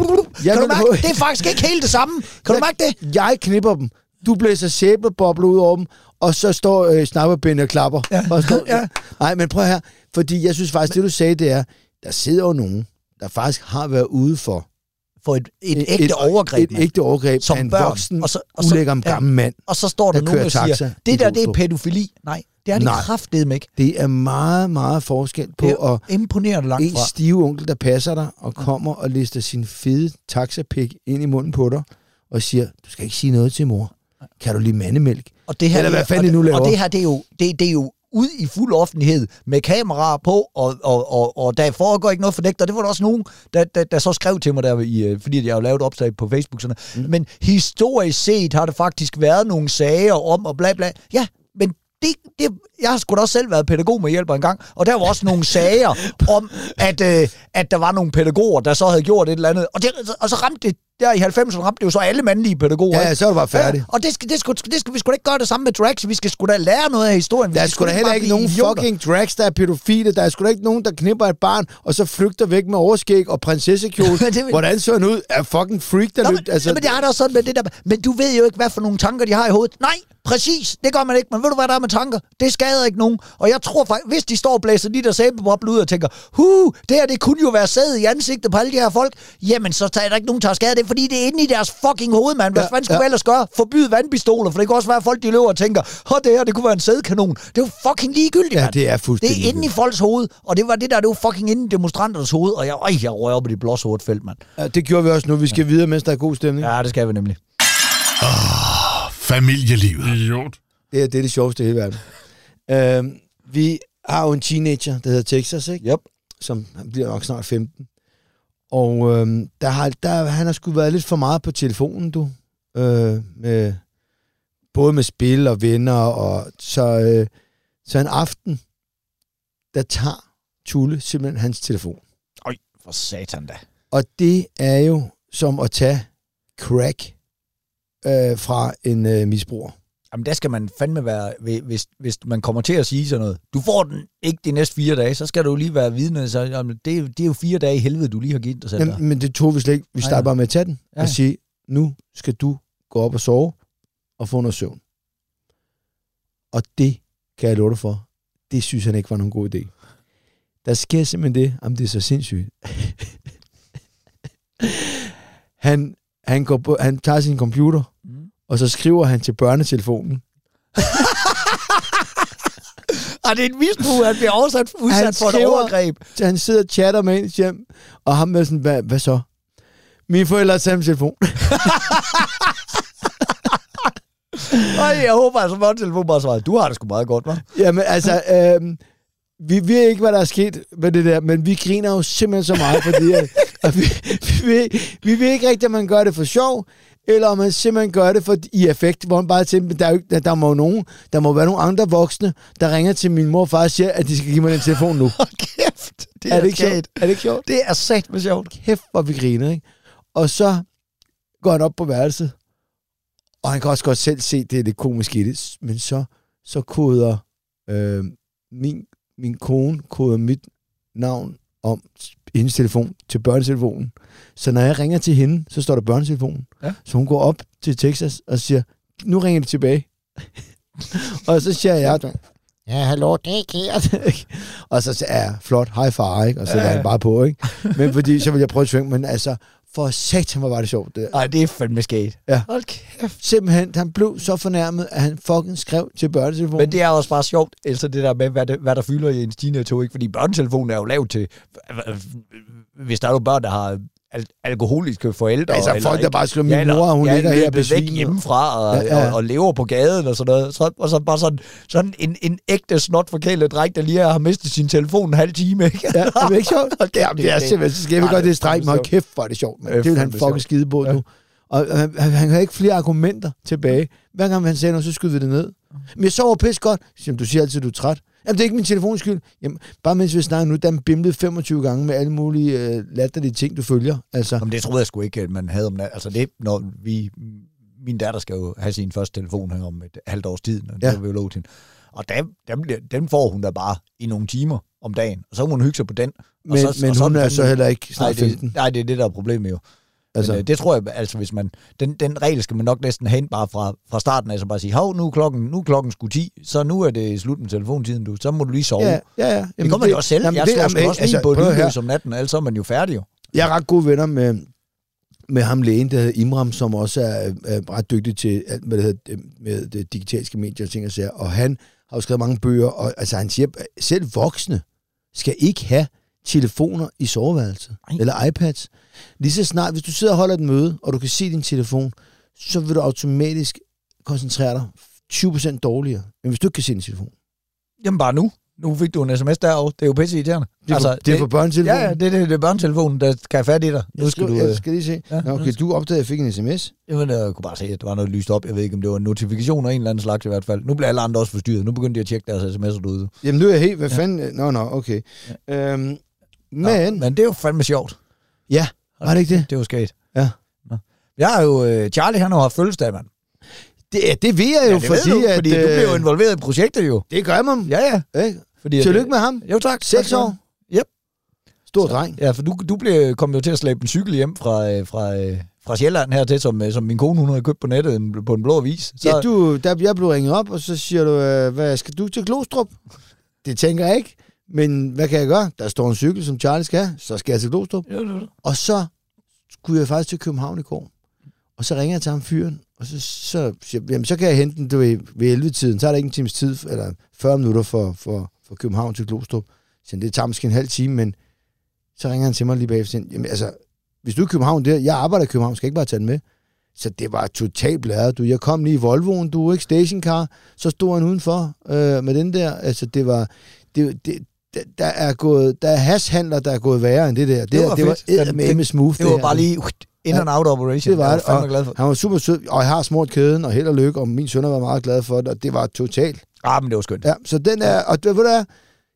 Ja,
du
men-
mærke, det er faktisk ikke helt det samme. Kan du mærke det?
Jeg knipper dem. Du blæser sæbebobler ud over dem, og så står øh, snapperbinde og klapper.
Ja.
Og står,
Ja.
Nej, men prøv her. Fordi jeg synes faktisk, det du sagde, det er, der sidder jo nogen, der faktisk har været ude for
For et, et, ægte overgreb,
Et,
mand.
ægte overgreb
Som
af en
børn.
voksen,
Og så- og så-
ulækker
ja.
gammel mand.
Og så står der,
der
nogen, der siger,
taxa
det der, det er
Glostrup."
pædofili. Nej, det er det
Nej.
kraftedeme ikke.
Det er meget, meget forskel på
Det
at
er imponerende langt
en
fra.
stive onkel, der passer dig, og kommer og lister sin fede taxapik ind i munden på dig, og siger, du skal ikke sige noget til mor. Kan du lige mandemælk?
Og det her,
Eller hvad
det-
fanden
og,
de nu laver.
Og det her, det er jo, det, det er jo ud i fuld offentlighed med kameraer på, og, og, og, og der foregår ikke noget fordækt, og det var der også nogen, der, der, der så skrev til mig, der i, øh, fordi jeg har lavet opslag på Facebook, sådan mm. men historisk set har det faktisk været nogle sager om, og bla bla, ja, men det, det, jeg har sgu da også selv været pædagog med hjælper en gang, og der var også nogle sager om, at, øh, at der var nogle pædagoger, der så havde gjort et eller andet, og, det, og så ramte det, der i 90'erne ramte det jo så alle mandlige pædagoger.
Ja, så er du bare færdig.
Ja, og det skal, det, skal, det skal vi sgu da ikke gøre det samme med drags. Vi skal sgu da lære noget af historien. Vi
Der er sgu da heller ikke nogen
idioter.
fucking drags, der er pædofile. Der er sgu da ikke nogen, der knipper et barn, og så flygter væk med overskæg og prinsessekjole.
Det vil-
Hvordan så han ud? Er fucking freak, der
Nå,
løb.
men, altså, men jeg har da sådan med det der. Men du ved jo ikke, hvad for nogle tanker de har i hovedet. Nej, præcis. Det gør man ikke. Men ved du, hvad der er med tanker? Det skader ikke nogen. Og jeg tror faktisk, hvis de står og blæser de der sæbeboble ud og tænker, hu, det her, det kunne jo være sæd i ansigtet på alle de her folk. Jamen, så tager der ikke nogen, der tager skade af det, fordi det er inde i deres fucking hoved, mand. Hvad
Ja,
ja, fanden skulle
ja.
ja. ellers gøre? Forbyde vandpistoler, for det kan også være, at folk de løber og tænker, åh, det her, det kunne være en sædkanon. Det er jo fucking ligegyldigt,
Ja,
mand.
det er
Det
fuldstændig
er inde i folks hoved, og det var det der, det var fucking inde i demonstranternes hoved, og jeg, øj, jeg røg op i det blåsorte felt, mand.
Ja, det gjorde vi også nu. Vi skal videre, mens der er god stemning.
Ja, det skal vi nemlig.
Familielivet.
Idiot.
Det, er, det er det sjoveste i hele verden. øhm, vi har jo en teenager, der hedder Texas, ikke?
Yep.
som han bliver nok snart 15. Og øhm, der har, der, han har sgu været lidt for meget på telefonen, du. Øh, med, både med spil og venner. Og, så, øh, så en aften, der tager Tulle simpelthen hans telefon.
Øj, for satan da.
Og det er jo som at tage crack øh, fra en øh, misbruger.
Jamen, der skal man fandme være, hvi- hvis, hvis man kommer til at sige sådan noget. Du får den ikke de næste fire dage, så skal du lige være vidne. Så, jamen, det, er- det er jo fire dage i helvede, du lige har givet dig selv.
Jamen, men det tog vi slet ikke. Vi
nej.
bare med at tage den
Ja,
og sige, nu skal du gå op og sove og få noget søvn. Og det kan jeg love dig for, det synes han ikke var nogen god idé. Der sker simpelthen det, om det er så sindssygt. han, han, går på, han tager sin computer,
Mm.
og så skriver han til børnetelefonen.
Og det er et misbrug, at bliver oversat, udsat
Han
for et
skriver-
overgreb.
Så han sidder og chatter med ens hjem, og ham med sådan, hvad, hvad så? Mine forældre har taget telefon.
Ej, jeg håber altså, at telefon bare svarer, du har det sgu meget godt, hva'?
Jamen, altså, øhm, vi ved ikke, hvad der er sket med det der, men vi griner jo simpelthen så meget, fordi at, at vi, vi, ved, vi ved ikke rigtigt, om man gør det for sjov, eller om man simpelthen gør det for i effekt, hvor man bare tænker, der, er jo, der, der, må jo nogen, der må være nogle andre voksne, der ringer til min mor og far og siger, at de skal give mig den telefon nu.
Kæft, det
er,
er,
det ikke sjovt? Er det ikke sjovt?
Det er sat med sjovt.
Kæft, hvor vi griner, ikke? Og så går han op på værelset, og han kan også godt selv se, det er det komiske i det, men så, så koder øh, min, min kone koder mit navn om hendes telefon til børnetelefonen. Så når jeg ringer til hende, så står der børnetelefonen.
Ja.
Så hun går op til Texas og siger, nu ringer de tilbage. og så siger jeg, ja, hallo, det er Gert. og så siger jeg, flot, high far, ikke? Og så
Ja,
er
ja.
han bare på, ikke? Men fordi, så vil jeg prøve at svinge, men altså, for satan, hvor var det sjovt. Det.
Ej, det er fandme sket.
Ja.
Hold kæft.
Simpelthen, han blev så fornærmet, at han fucking skrev til børnetelefonen.
Men det er også bare sjovt, altså det der med, hvad, det, hvad der fylder i en teenager ikke? Fordi børnetelefonen er jo lavet til, hvis der er nogle børn, der har al- alkoholiske forældre.
Altså,
eller
folk, der
ikke-
bare skriver, min
eller-
mor, hun
ja,
ligger her
væk hjemmefra og,
Ja,
ja,
ja.
ja. Og, og, lever på gaden og sådan noget. Så, og så bare sådan, sådan en, en ægte snot forkælet dreng, der lige har mistet sin telefon en halv time. Ikke?
Ja, er det ikke sjovt?
Hold kæft,
Ja, det er simpelthen, så skal vi
Nej,
godt
det er
det stræk, men kæft, hvor er det sjovt, man.
Det er
vil han fucking skide på
Ja.
nu. Og han, han, han har ikke flere argumenter tilbage. Hver gang han sagde noget, så skyder vi det ned. Men jeg sover pis godt. Så du siger altid, du er træt. Jamen, det er ikke min telefons skyld. Jamen, bare mens vi snakker nu, der er bimlet 25 gange med alle mulige øh, latterlige ting, du følger. Altså,
Jamen, det troede jeg sgu ikke, at man havde om nat. Altså det, når vi... Min datter skal jo have sin første telefon her om et halvt års tid, det
Ja.
ja. vi jo lov til. Og dem, dem, dem får hun da bare i nogle timer om dagen. Og så må hun hygge sig på den. Og
men,
så,
men
og så
hun er
den-
så heller ikke
nej,
snart 15.
det, nej, det er det, der er problemet jo.
Altså,
Altså, Men, øh, det tror jeg, altså hvis man, den, den regel skal man nok næsten hente bare fra, fra starten af, så bare sige, hov, nu er klokken, nu er klokken sgu 10, så nu er det slut med telefontiden, du. Så må du lige sove.
ja, ja, ja.
det kommer man jo også selv.
jamen,
jeg
det-
slår
jamen,
sgu også
altså,
lige på
høre.
lydløs om natten, ellers er man jo færdig jo.
Jeg er ret gode venner med, med ham lægen, der hedder Imram, som også er, er ret dygtig til alt, hvad det hedder, med det digitale medier og ting og sager. Og han har jo skrevet mange bøger, og altså, han siger, selv voksne skal ikke have telefoner i soveværelset,
Nej.
eller iPads. Lige så snart, hvis du sidder og holder et møde, og du kan se din telefon, så vil du automatisk koncentrere dig 20% dårligere, end hvis du ikke kan se din telefon.
Jamen bare nu. Nu fik du en sms derovre. Det er jo pisse irriterende.
Det er, altså, det er for børnetelefonen.
Ja, ja, det, det, det er børnetelefonen, der kan have fat i dig. Nu skal du...
jeg
Øh,
skal lige se.
ja,
Ja, okay, du opdagede, at jeg fik en sms.
jamen, jeg kunne bare se, at der var noget lyst op. Jeg ved ikke, om det var en notifikation af en eller anden slags i hvert fald. Nu bliver alle andre også forstyrret. Nu begyndte de at tjekke deres sms'er derude.
Jamen, nu er jeg helt... Hvad fanden? Nå, nå, okay. Øhm,
Nå,
men...
men det er jo fandme sjovt.
Ja, var det ikke det?
Det var sket.
Ja.
Nå. Jeg er jo... Øh, Charlie, han har haft fødselsdag, mand.
Det, det ved jeg jo,
Ja, det
fordi,
du,
at...
fordi du
øh,
bliver jo involveret i projektet jo.
Det gør man.
Ja, ja.
Ikke?
Fordi,
Tillykke med ham.
Jo, tak.
Seks år.
Yep.
Stor dreng.
Ja, for du, du blev, kom jo til at slæbe en cykel hjem fra, øh, fra, øh, fra Sjælland her til, som, øh, som min kone hun havde købt på nettet en, på en blå avis.
Så... Ja, du, der, jeg blev ringet op, og så siger du, øh, hvad skal du til Glostrup? Det tænker jeg ikke. Men hvad kan jeg gøre? Der står en cykel, som Charlie skal så skal jeg til Glostrup.
Jo, jo, jo.
Og så skulle jeg faktisk til København i går. Og så ringer jeg til ham fyren, og så, så siger jeg, jamen, så kan jeg hente den du ved, ved 11-tiden. Så er der ikke en times tid, eller 40 minutter for, for, for København til Glostrup. Så det tager måske en halv time, men så ringer han til mig lige bagefter. Jamen, altså, hvis du er i København, det, jeg arbejder i København, skal jeg ikke bare tage den med. Så det var totalt bladet. Du, jeg kom lige i Volvoen, du ikke stationcar, så stod han udenfor øh, med den der. Altså, det var... Det, det, der- er gået, der er hashhandler, der er gået værre end det der. Det,
Det
det
var
var, det var
fedt.
med smooth.
Det var
her.
bare lige uh, in and out operation.
Det var
jeg
det,
var fandme
og-
glad for.
Han var super sød, og jeg har smurt kæden, og held og lykke, og min søn var meget glad for det, og det var totalt.
Ah, men det var skønt.
Ja, så den er, og det, ved du hvad,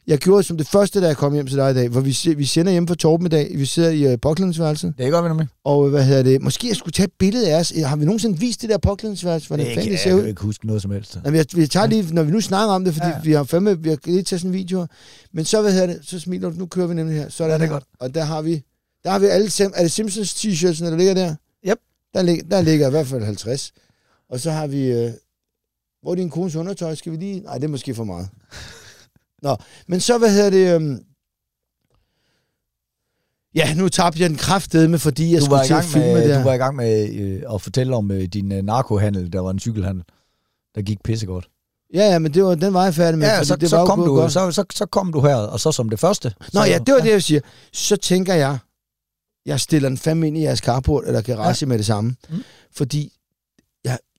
jeg gjorde som det første, da jeg kom hjem til dig i dag, hvor vi, vi sender hjem fra Torben i dag, vi sidder i uh, påklædningsværelset,
Det er godt, vi med.
og hvad hedder det, måske jeg skulle tage et billede af os. Har vi nogensinde vist det der påklædningsværelse, hvordan
Det
fanden det
jeg
ser
kan
ud?
jo ikke huske noget som helst.
Jamen, jeg, vi tager lige, når vi nu snakker om det, fordi
Ja.
vi har fandme, vi har lige taget sådan en video, men så, hvad hedder det, så smiler du, nu kører vi nemlig her, så er
Ja, det er godt.
og der har vi, der har vi alle, er det Simpsons t-shirts, der ligger der?
Yep.
Der, lig, der ligger i hvert fald 50. Og så har vi, øh, hvor er din kones undertøj? Skal vi lige, nej, det er måske for meget. Nå, men så, hvad hedder det, øhm, ja, nu tabte jeg den kraftedeme, fordi jeg
Du
skulle til at filme
med,
det
du var
her.
i gang med øh, at fortælle om øh, din øh, narkohandel. Der var en cykelhandel, der gik pissegodt.
Ja, ja, men det var, den var jeg færdig med,
Ja, så,
det
så,
var
kom du,
godt.
så, så, så kom du her, og så som det første.
Nå
så,
ja, det var det, jeg siger. Så tænker jeg, jeg stiller den fandme ind i jeres carport eller garage ja. med det samme.
Mm.
Fordi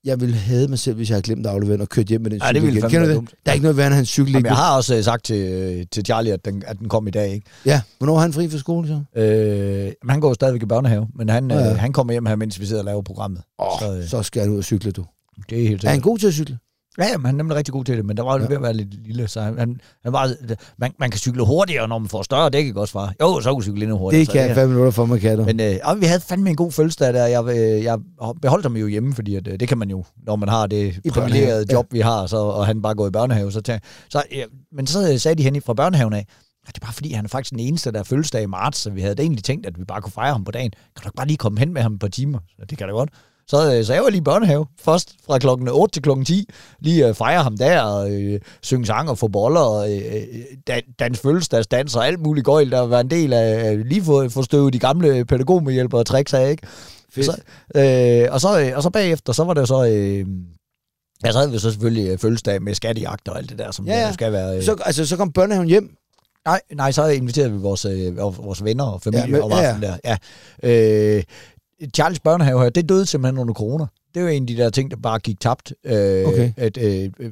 jeg, ville have mig selv, hvis jeg havde glemt at aflevere den og kørt hjem med den
Ja,
cykel
det ville
igen. det? Der er ikke noget værd, at have en cykel
Jamen, jeg har også øh, sagt til, øh, til Charlie, at den, at den kom i dag, ikke?
Ja, hvornår er han fri fra skole så?
Øh, han går stadigvæk i børnehave, men han,
Ja.
Øh, han kommer hjem her, mens vi sidder og laver programmet.
Åh,
Så, øh,
så skal han ud og cykle, du.
Det er helt
Er
sikkert.
han god til at cykle?
Ja, jamen, han er nemlig rigtig god til det, men der var jo
Ja.
ja. ved at være lidt lille, så han, han, han var, man, man kan cykle hurtigere, når man får større dæk, ikke også, far? Jo, så kan du cykle endnu hurtigere.
Det kan jeg fem minutter for mig, kan du.
Men øh, og vi havde fandme en god fødselsdag der. Jeg, øh, jeg beholdt ham jo hjemme, fordi at, øh, det kan man jo, når man har det privilegerede job, vi har, så, og han bare går i børnehave. Så, tag, så, øh, men så sagde de hen fra børnehaven af, at det er bare fordi, han er faktisk den eneste, der er fødselsdag i marts, så vi havde egentlig tænkt, at vi bare kunne fejre ham på dagen. Kan du ikke bare lige komme hen med ham et par timer? Så det kan da godt. Så, øh, så jeg var lige i børnehave. Først fra klokken 8 til klokken 10. Lige øh, fejre ham der, og øh, synge sang og få boller, og øh, dan, dans fødselsdagsdans og alt muligt gøjl, der var en del af øh, lige få, få støvet de gamle pædagogmedhjælpere og tricks af, ikke?
Fedt.
Så, øh, og, så, øh, og så bagefter, så var det så... Øh, Ja, så havde vi så selvfølgelig øh, fødselsdag med skattejagt og alt det der, som
Ja,
ja, skal være. Øh.
Så, altså, så kom børnehaven hjem.
Nej, nej, så inviterede vi vores, øh, vores venner og familie
Ja, men-
og
ja,
ja, ja. der. Ja. Øh, Charles børnehave her, det døde simpelthen under corona. Det var en af de der ting, der bare gik tabt. Øh,
Okay.
at, øh, øh,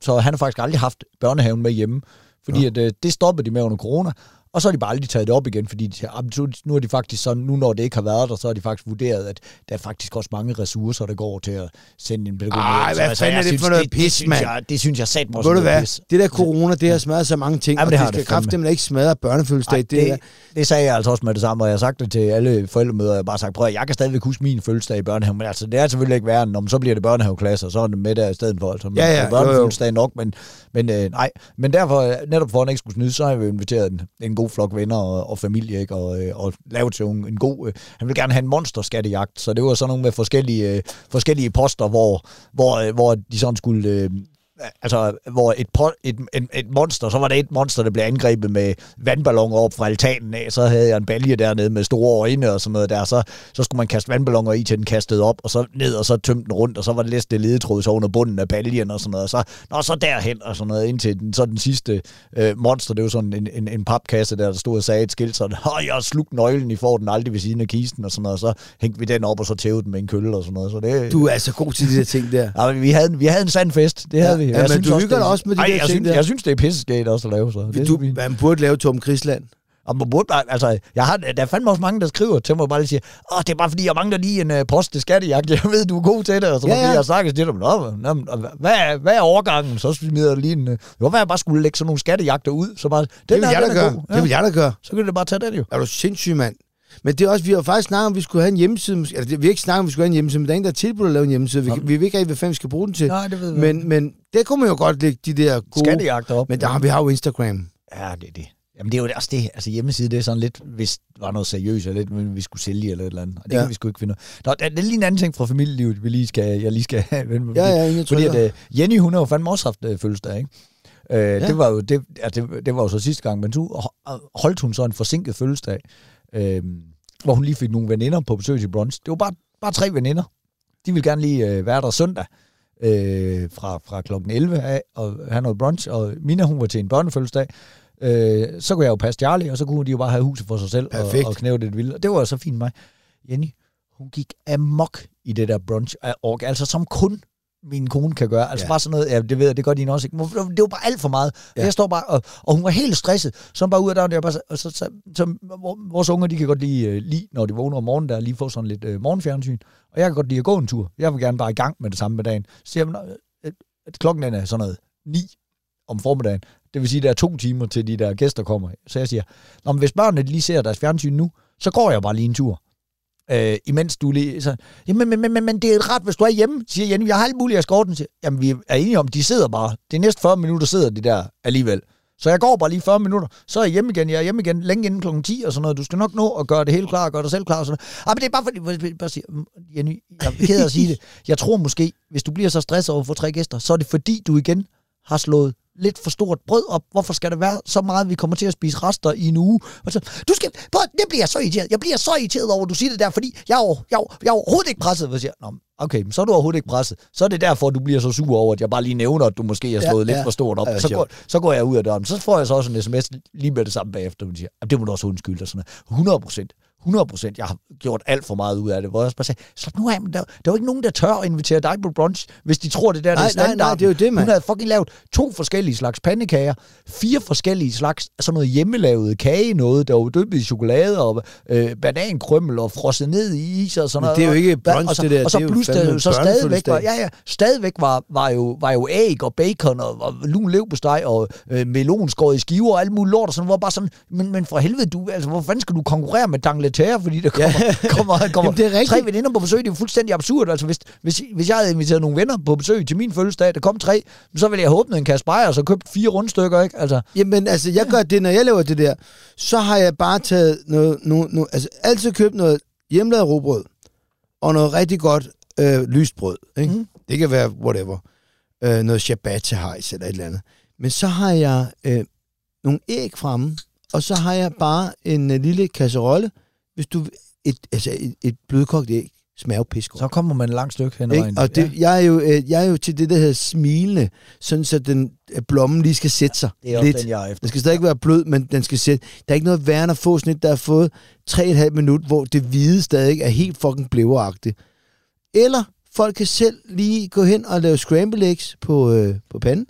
så han har faktisk aldrig haft børnehaven med hjemme, fordi at, øh, det stoppede de med under corona. Og så har de bare aldrig taget det op igen, fordi de, "Ah, nu er de faktisk sådan, nu når det ikke har været der, så har de faktisk vurderet, at der er faktisk også mange ressourcer, der går til at sende en pædagog.
Ej,
med.
hvad
Så,
fanden er
jeg
det
synes,
for noget
det,
pis,
det, synes
mand?
jeg, det synes jeg sat mig også
Ved du
noget
hvad?
pis.
Det der corona, det har smadret så mange ting,
Jamen,
og
det
det skal
det
kraftigt ikke smadre børnefødselsdag. Det,
det, det sagde jeg altså også med det samme, og jeg har sagt det til alle forældremøder. Jeg har bare sagt, prøv at jeg kan stadigvæk huske min fødselsdag i børnehave, men altså, det er selvfølgelig ikke værre, om så bliver det børnehaveklasse, og så er det med der i stedet for. Altså,
Ja, ja,
det børnefødselsdag nok, men, men øh, nej. Men derfor, øh, netop for at han ikke skulle snyde, så har vi jo inviteret en, en god flok venner og, og familie, ikke? Og, øh, og lavet til en, en god... Øh, han ville gerne have en monsterskattejagt, så det var sådan nogle med forskellige, øh, forskellige poster, hvor, hvor, øh, hvor de sådan skulle... Øh, altså, hvor et, et, et, et monster, så var der et monster, der blev angrebet med vandballoner op fra altanen af, så havde jeg en balje dernede med store øjne og sådan noget der, så, så skulle man kaste vandballoner i, til den kastede op, og så ned, og så tømte den rundt, og så var det læste ledetråd så under bunden af baljen og sådan noget, og så, nå, så derhen og sådan noget, indtil den, så den sidste øh, monster, det var sådan en, en, en papkasse der, der stod og sagde et skilt sådan, jeg har slugt nøglen, I får den aldrig ved siden af kisten og sådan noget, og så hængte vi den op, og så tævede den med en kølle og sådan noget, så det...
Du er altså god til de der ting der.
Ja, vi havde, vi havde en sand fest, det havde vi.
ja, men du hygger dig også med de
Ej,
der
jeg
ting
synes,
der.
Jeg synes, det er pisseskægt også at lave så. Det er
Du,
fint.
man burde lave Tom Krisland.
Og man burde bare, altså, jeg har, der er fandme også mange, der skriver til mig, bare lige siger, åh, det er bare fordi, jeg mangler lige en uh, post til skattejagt. Jeg ved, du er god til det. Og så
Ja,
ja,
ja.
ja. jeg sagt til dem, nå, hvad, er, hvad er overgangen? Så smider jeg lige en... Uh, jo, hvad jeg bare skulle lægge sådan nogle skattejagter ud. Så bare, den
Det vil
her,
jeg da
er
gøre.
god.
Det vil jeg da gøre.
Så kan du bare tage den jo.
Er du sindssyg, mand? Men det er også, vi har faktisk snakket om, at vi skulle have en hjemmeside. måske- Altså, vi har ikke snakket om, at vi skulle have en hjemmeside, men der er ingen, der har tilbudt at lave en hjemmeside. Vi, kan- vi ved ikke rigtig, hvad fanden vi skal bruge den til.
Nej, det ved vi
men, men det kunne man jo godt lægge de der gode...
Skattejagter op.
Men der har vi har jo Instagram.
Ja, det er det. Jamen det er jo også det, altså hjemmeside, det er sådan lidt, hvis det var noget seriøst, eller lidt, vi skulle sælge eller et eller andet. Og det
Ja.
kan vi sgu ikke finde. Nå, der, det er lige en anden ting fra familielivet, vi lige skal, jeg lige skal vende
Ja, ja, ingen
Fordi
trykker.
at, uh, Jenny, hun har jo fandme også haft uh, fødselsdag, ikke? Uh, ja. det, var jo, det, ja, det, det var jo så sidste gang, men ho- holdt hun så en forsinket fødselsdag, uh, hvor hun lige fik nogle veninder på besøg til brunch. Det var bare, bare tre veninder. De ville gerne lige uh, være der søndag øh, fra, fra klokken 11 af og have noget brunch, og Mina, hun var til en børnefødselsdag, øh, så kunne jeg jo passe Charlie, og så kunne de jo bare have huset for sig selv og,
Perfekt.
og knæve det vildt. Og det var så fint mig. Jenny, hun gik amok i det der brunch, og altså som kun min kone kan gøre. Altså
Ja.
bare sådan noget, ja, det ved jeg, det gør din også ikke. Det var bare alt for meget.
Ja.
Jeg står bare, og, og hun var helt stresset. Så bare ud af døren, der, bare, så, og så, så, så, vores unger, de kan godt lide, øh, lide, når de vågner om morgenen, der lige få sådan lidt øh, morgenfjernsyn. Og jeg kan godt lide at gå en tur. Jeg vil gerne bare i gang med det samme med dagen. Så siger jeg, "Nå, øh, at klokken er sådan noget 9 om formiddagen. Det vil sige, at der er to timer til de der gæster kommer. Så jeg siger, Nå, men hvis børnene lige ser deres fjernsyn nu, så går jeg bare lige en tur. Øh, imens du læser. Jamen, men, men, men, men det er ret, hvis du er hjemme, siger Jenny. Jeg har alt muligt af skorten. Siger, Jamen, vi er enige om, de sidder bare. Det næste 40 minutter sidder de der alligevel. Så jeg går bare lige 40 minutter, så er jeg hjemme igen. Jeg er hjemme igen længe inden klokken 10 og sådan noget. Du skal nok nå at gøre det helt klar, og gøre dig selv klar og sådan noget. Ah, men det er bare fordi, jeg bare siger, mm, Jenny, jeg er ked af at sige det. Jeg tror måske, hvis du bliver så stresset over at få tre gæster, så er det fordi, du igen har slået lidt for stort brød op. Hvorfor skal det være så meget, vi kommer til at spise rester i en uge? Og så, du skal, prøv, det bliver jeg så irriteret. Jeg bliver så irriteret over, at du siger det der, fordi jeg er, jeg, er- jeg er overhovedet ikke presset. Hvad siger? Nå, okay, men så er du overhovedet ikke presset. Så er det derfor, du bliver så sur over, at jeg bare lige nævner, at du måske har
Ja,
slået ja,
ja.
lidt for stort op.
Ja,
så, går, så går jeg ud af døren. Så får jeg så også en sms lige med det samme bagefter. Hun siger, "Jamen, det må du også undskylde. Og sådan noget. 100 procent. 100 procent. Jeg har gjort alt for meget ud af det. Hvor jeg også bare sagde, slap nu af, men der, der er jo ikke nogen, der tør at invitere dig på brunch, hvis de tror, det der
Nej,
det er
nej, nej,
standard.
det er jo det, mand.
Hun havde fucking lavet to forskellige slags pandekager, fire forskellige slags sådan noget hjemmelavet kage, noget, der var dyppet i chokolade og øh, banankrømmel og frosset ned i is og sådan
Men
noget.
det er jo ikke brunch,
og så,
det der.
Og så
Det
plus der jo så stadigvæk var, ja, ja, stadigvæk var, var, jo, var jo æg og bacon og, og lun leverpostej og øh, melon skåret i skiver og alt muligt lort og sådan, hvor bare sådan, men, men for helvede, du, altså, hvor fanden skal du konkurrere med Dangleterre, fordi der kommer, ja. kommer, kommer
Jamen, det er
tre veninder på besøg, det er jo fuldstændig absurd. Altså, hvis, hvis, hvis jeg havde inviteret nogle venner på besøg til min fødselsdag, der kom tre, så ville jeg have åbnet en kasse bajer og så købt fire rundstykker, ikke? Altså,
Jamen, altså, jeg gør det, når jeg laver det der, så har jeg bare taget noget, noget, noget altså altid købt noget hjemmelavet råbrød, og noget rigtig godt øh, lyst brød, ikke? Mm. Det kan være whatever. Øh, noget ciabatta hejs eller et eller andet. Men så har jeg øh, nogle æg fremme, og så har jeg bare en øh, lille kasserolle, hvis du et, altså et, et blødkogt æg smager jo pis
så kommer man et langt stykke hen ad vejen.
Og det, jeg, er jo, øh, jeg er jo til det, der hedder smilende, sådan så den, øh, blommen lige skal sætte sig
det er
lidt.
den, jeg er efter.
Den skal stadig ikke være blød, men den skal sætte. Der er ikke noget værre end at få sådan et, der har fået 3,5 minut, hvor det hvide stadig er helt fucking blæveragtigt. Eller folk kan selv lige gå hen og lave scramble eggs på, øh, på panden.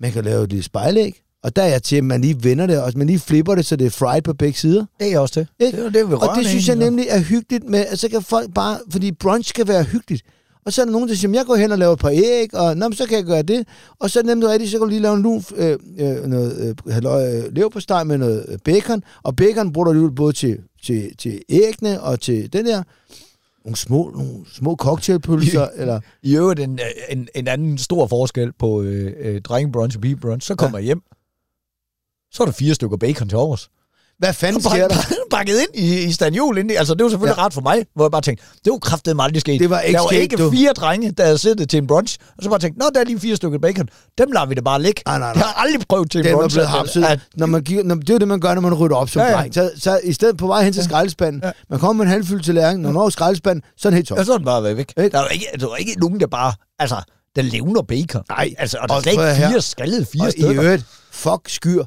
Man kan lave et lille spejlæg, Og der er jeg til, at man lige vender det, og man lige flipper det, så det er fried på begge sider.
Det er også til.
Ikke?
Det er det,
Og det synes jeg nemlig er hyggeligt med, at så kan folk bare, fordi brunch skal være hyggeligt. Og så er der nogen, der siger, jeg går hen og laver et par æg, og Nå, så kan jeg gøre det. Og så det nemlig rigtigt, så kan du lige lave en lun, øh, øh, noget øh, halløj, øh, leverpostej med noget øh, bacon. Og bacon bruger du både til, til, til æggene og til den der. Nogle små, nogle små cocktailpølser, eller...
I øvrigt en, en, en anden stor forskel på øh, øh, drengebrunch og pigebrunch. Så kommer ja. jeg hjem. Så er der fire stykker bacon til overs.
Hvad fanden sker der?
Bakket ind i, i stanjol. Ind i, altså, det var selvfølgelig ja. ret for mig, hvor jeg bare tænkte, det var kraftet mig aldrig sket.
Det var ikke
der var
sket,
ikke
du.
fire drenge, der havde siddet til en brunch, og så bare tænkte, nå, der er lige fire stykker bacon. Dem lader vi det bare ligge.
Nej, nej, nej.
Jeg har aldrig prøvet til en
Den
brunch.
blevet hapset.
at-
Når man giver, når, det er jo det, man gør, når man rydder op som
Ja,
ja,
ja.
dreng. Så, så i stedet på vej hen til skraldespanden,
Ja.
man kommer med en halvfyldt tallerken, når man når skraldespanden, så er den helt tom.
Og så er den bare væk. Der var ikke, der var ikke nogen, der bare... Altså, der levner bacon.
Nej.
Altså, og der er slet ikke fire skaldede fire
Og i øvrigt, fuck skyr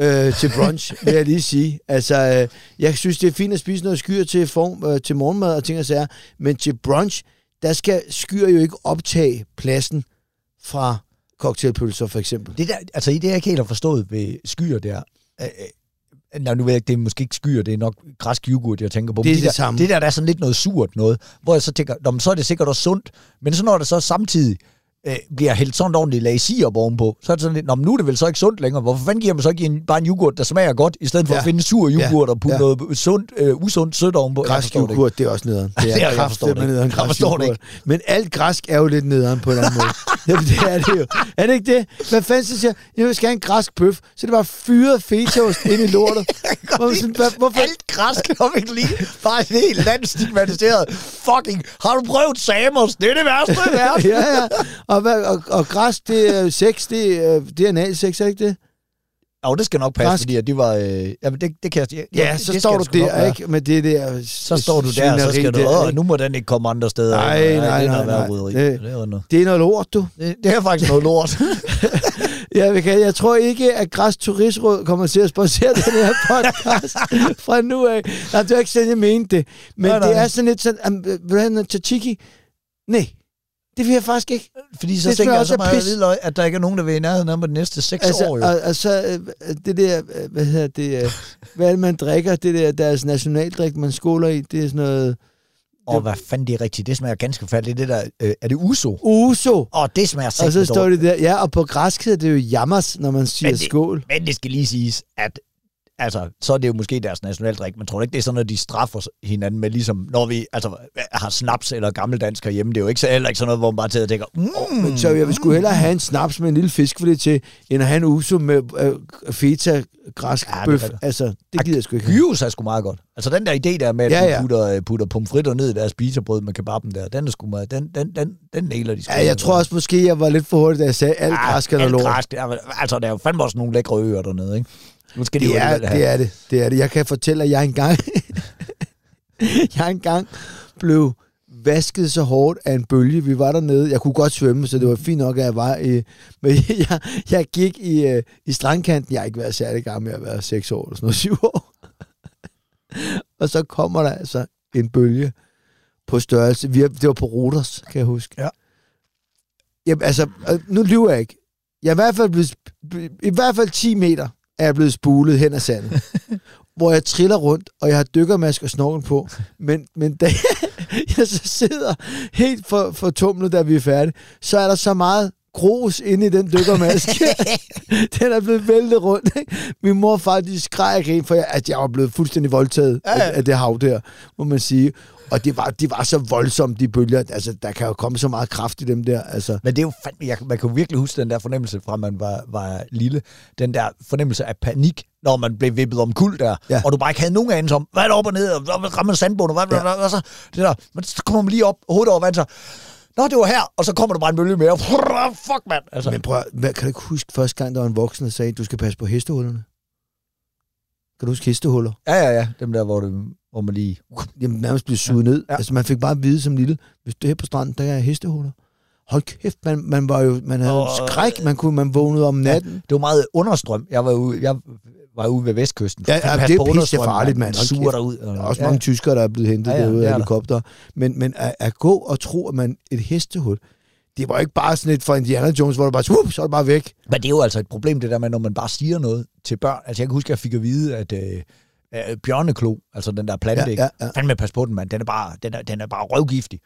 øh, til brunch, vil jeg lige sige. Altså, øh, jeg synes, det er fint at spise noget skyr til, form, øh, til morgenmad og ting og sager, men til brunch, der skal skyr jo ikke optage pladsen fra cocktailpølser, for eksempel.
Det der, altså, i det, jeg ikke helt har forstået ved skyer der, øh, øh, Nå, nu ved jeg ikke, det er måske ikke skyer, det er nok græsk yoghurt, jeg tænker på.
Det er
Men de
det
der,
samme.
Det der, der er sådan lidt noget surt noget, hvor jeg så tænker, Nå, men så er det sikkert også sundt, men så når det så samtidig øh, bliver hældt sådan ordentligt lag sirup ovenpå, så er det sådan lidt, Nå, nu er det vel så ikke sundt længere. Hvorfor fanden giver man så ikke en, bare en yoghurt, der smager godt, i stedet for
Ja.
at finde sur yoghurt
Ja.
og putte
Ja.
noget sundt, øh, usundt sødt ovenpå?
Græsk
forstår det ikke.
yoghurt, det er også nederen. Det
Det er-
er
jeg forstår det ikke.
nederen
Jeg forstår det
yoghurt. Men alt græsk er jo lidt nederen på en anden måde. Jamen, det er det jo. Er det ikke det? Hvad fanden så siger, jeg, jeg skal have en græsk bøf, så det var fyret fetaost ind i lortet. Hvor, man sådan, hvad, hvorfor?
Alt græsk kan ikke lige. Bare et helt land stigmatiseret. Fucking, har du prøvet Samos? Det er det værste, det er.
ja, ja. Og, hvad, og, og græs, det er sex, det er, det er analsex, er det ikke det?
Jo, det skal nok passe,
Græsk.
fordi at de var... Øh, jamen, det, det kan jeg... Ja,
Ja, så
det
står du der,
være.
ikke? Med det der
Så står du der, så skal du... Åh, nu må den ikke komme andre steder.
Nej, nej,
det
nej,
værre
nej.
roderi.
Det-
Det, er noget.
Det er noget lort, du.
Det, det er faktisk noget lort.
Ja, vi kan, jeg tror ikke, at Græs Turistråd kommer til at sponsere den her podcast fra nu af. Nej, det er ikke sådan, jeg mente det. Men
Nej, nej.
det er sådan lidt sådan, um, vil du have noget tzatziki? Nej, det vil jeg faktisk ikke.
Fordi så
Det
tænker
jeg
så meget
pis.
øje, at der ikke er nogen, der vil i nærheden mig de næste seks
Altså,
år. Jo.
og, og så øh, det der, øh, hvad hedder det, øh, hvad man drikker? Det der, deres nationaldrik, man skåler i, det er sådan noget
Og hvad fanden det er rigtigt? Det smager ganske forfærdeligt. Det der, øh, er det uso?
uso.
Og det smager
Og så står det der, ja, og på græsk hedder det jo jammers, når man siger
Men det-
skål.
Men det skal lige siges, at altså, så er det jo måske deres nationaldrik, men tror du ikke, det er sådan, at de straffer hinanden med, ligesom når vi altså, har snaps eller gammeldansk herhjemme. Det er jo ikke, så, heller ikke sådan noget, hvor man bare tager og tænker, mm,
Men så jeg vil sgu hellere have en snaps med en lille fiskfilet til, end at have en uso med øh, feta græsk
Ja,
bøf. Altså, det gider jeg sgu ikke have.
Gyros er sgu meget godt. Altså den der idé der med, at
Ja,
ja,
ja.
ja. putter, putter pomfritter ned i deres spiserbrød med kebaben der, den er sgu meget, den, den, den, den nailer de sgu.
Ja, jeg tror også måske, jeg var lidt for hurtig, da jeg sagde, alt græsk er noget
alt
lort.
græsk, altså, der er jo fandme også nogle lækre øer dernede, ikke? Nu skal de
Det er, det er det. Det er det. Jeg kan fortælle, at jeg engang, jeg engang blev vasket så hårdt af en bølge. Vi var dernede. Jeg kunne godt svømme, så det var fint nok, at jeg var i... Men jeg, jeg gik i, øh, i strandkanten. Jeg har ikke været særlig gammel. Jeg har været 6 år eller sådan noget, 7 år. Og så kommer der altså en bølge på størrelse. Vi det var på Roters, kan jeg huske.
Ja.
Jamen, altså, øh, nu lyver jeg ikke. Jeg er i hvert fald blevet, i hvert fald 10 meter er jeg blevet spulet hen ad sandet. hvor jeg triller rundt, og jeg har dykkermask og snorkel på. Men, men da jeg så sidder helt for, for tumlet, da vi er færdige, så er der så meget grus inde i den dykkermaske. den er blevet væltet rundt. Ikke? Min mor faktisk skreg og grin, for jeg, at jeg var blevet fuldstændig voldtaget
Ja, ja.
af, af det hav der, må man sige. Og det var, de var så voldsomme, de bølger. Altså, der kan jo komme så meget kraft i dem der. Altså,
Men det er jo fandme, jeg, man kan jo virkelig huske den der fornemmelse fra, man var, var lille. Den der fornemmelse af panik, når man blev vippet om kul der,
Ja.
og du bare ikke havde nogen anelse om, hvad er der op og ned, og hvad rammer sandbunden, og hvad,
Ja.
hvad, så, det der. Men så kommer man lige op, hovedet over vand, så, Nå, det var her, og så kommer der bare en bølge mere. Fuck, mand. Altså,
Men prøv, kan du ikke huske første gang, der var en voksen, der sagde, du skal passe på hestehullerne? Kan du huske hestehuller?
ja, ja, ja. Dem der, hvor, det, hvor man lige...
Jamen, nærmest blev suget ja. ned. Ja.
Ja.
Altså, man fik bare at vide som lille, hvis det er her på stranden, der er hestehuller. Hold kæft, man, man var jo, man havde oh,
Åh,
skræk, man kunne, man vågnede om natten.
Det var meget understrøm. Jeg var ude, jeg var ude ved Vestkysten.
Ja, ja, det er pisse farligt, mand.
Man suger derud.
Der er også mange tyskere, der er blevet hentet ja,
Ja, ja,
derude af
er
helikopter. Men, men at, at gå og tro, at man et hestehul, det var ikke bare sådan et for Indiana Jones, hvor du bare, swoop, så er det bare væk.
Men det er jo altså et problem, det der med, når man bare siger noget til børn. Altså, jeg kan huske, at jeg fik at vide, at øh, øh, bjørneklo, altså den der plante,
Ja, ja, ja.
fandme pas på den, mand. Den er bare, den er, den er bare røvgiftig.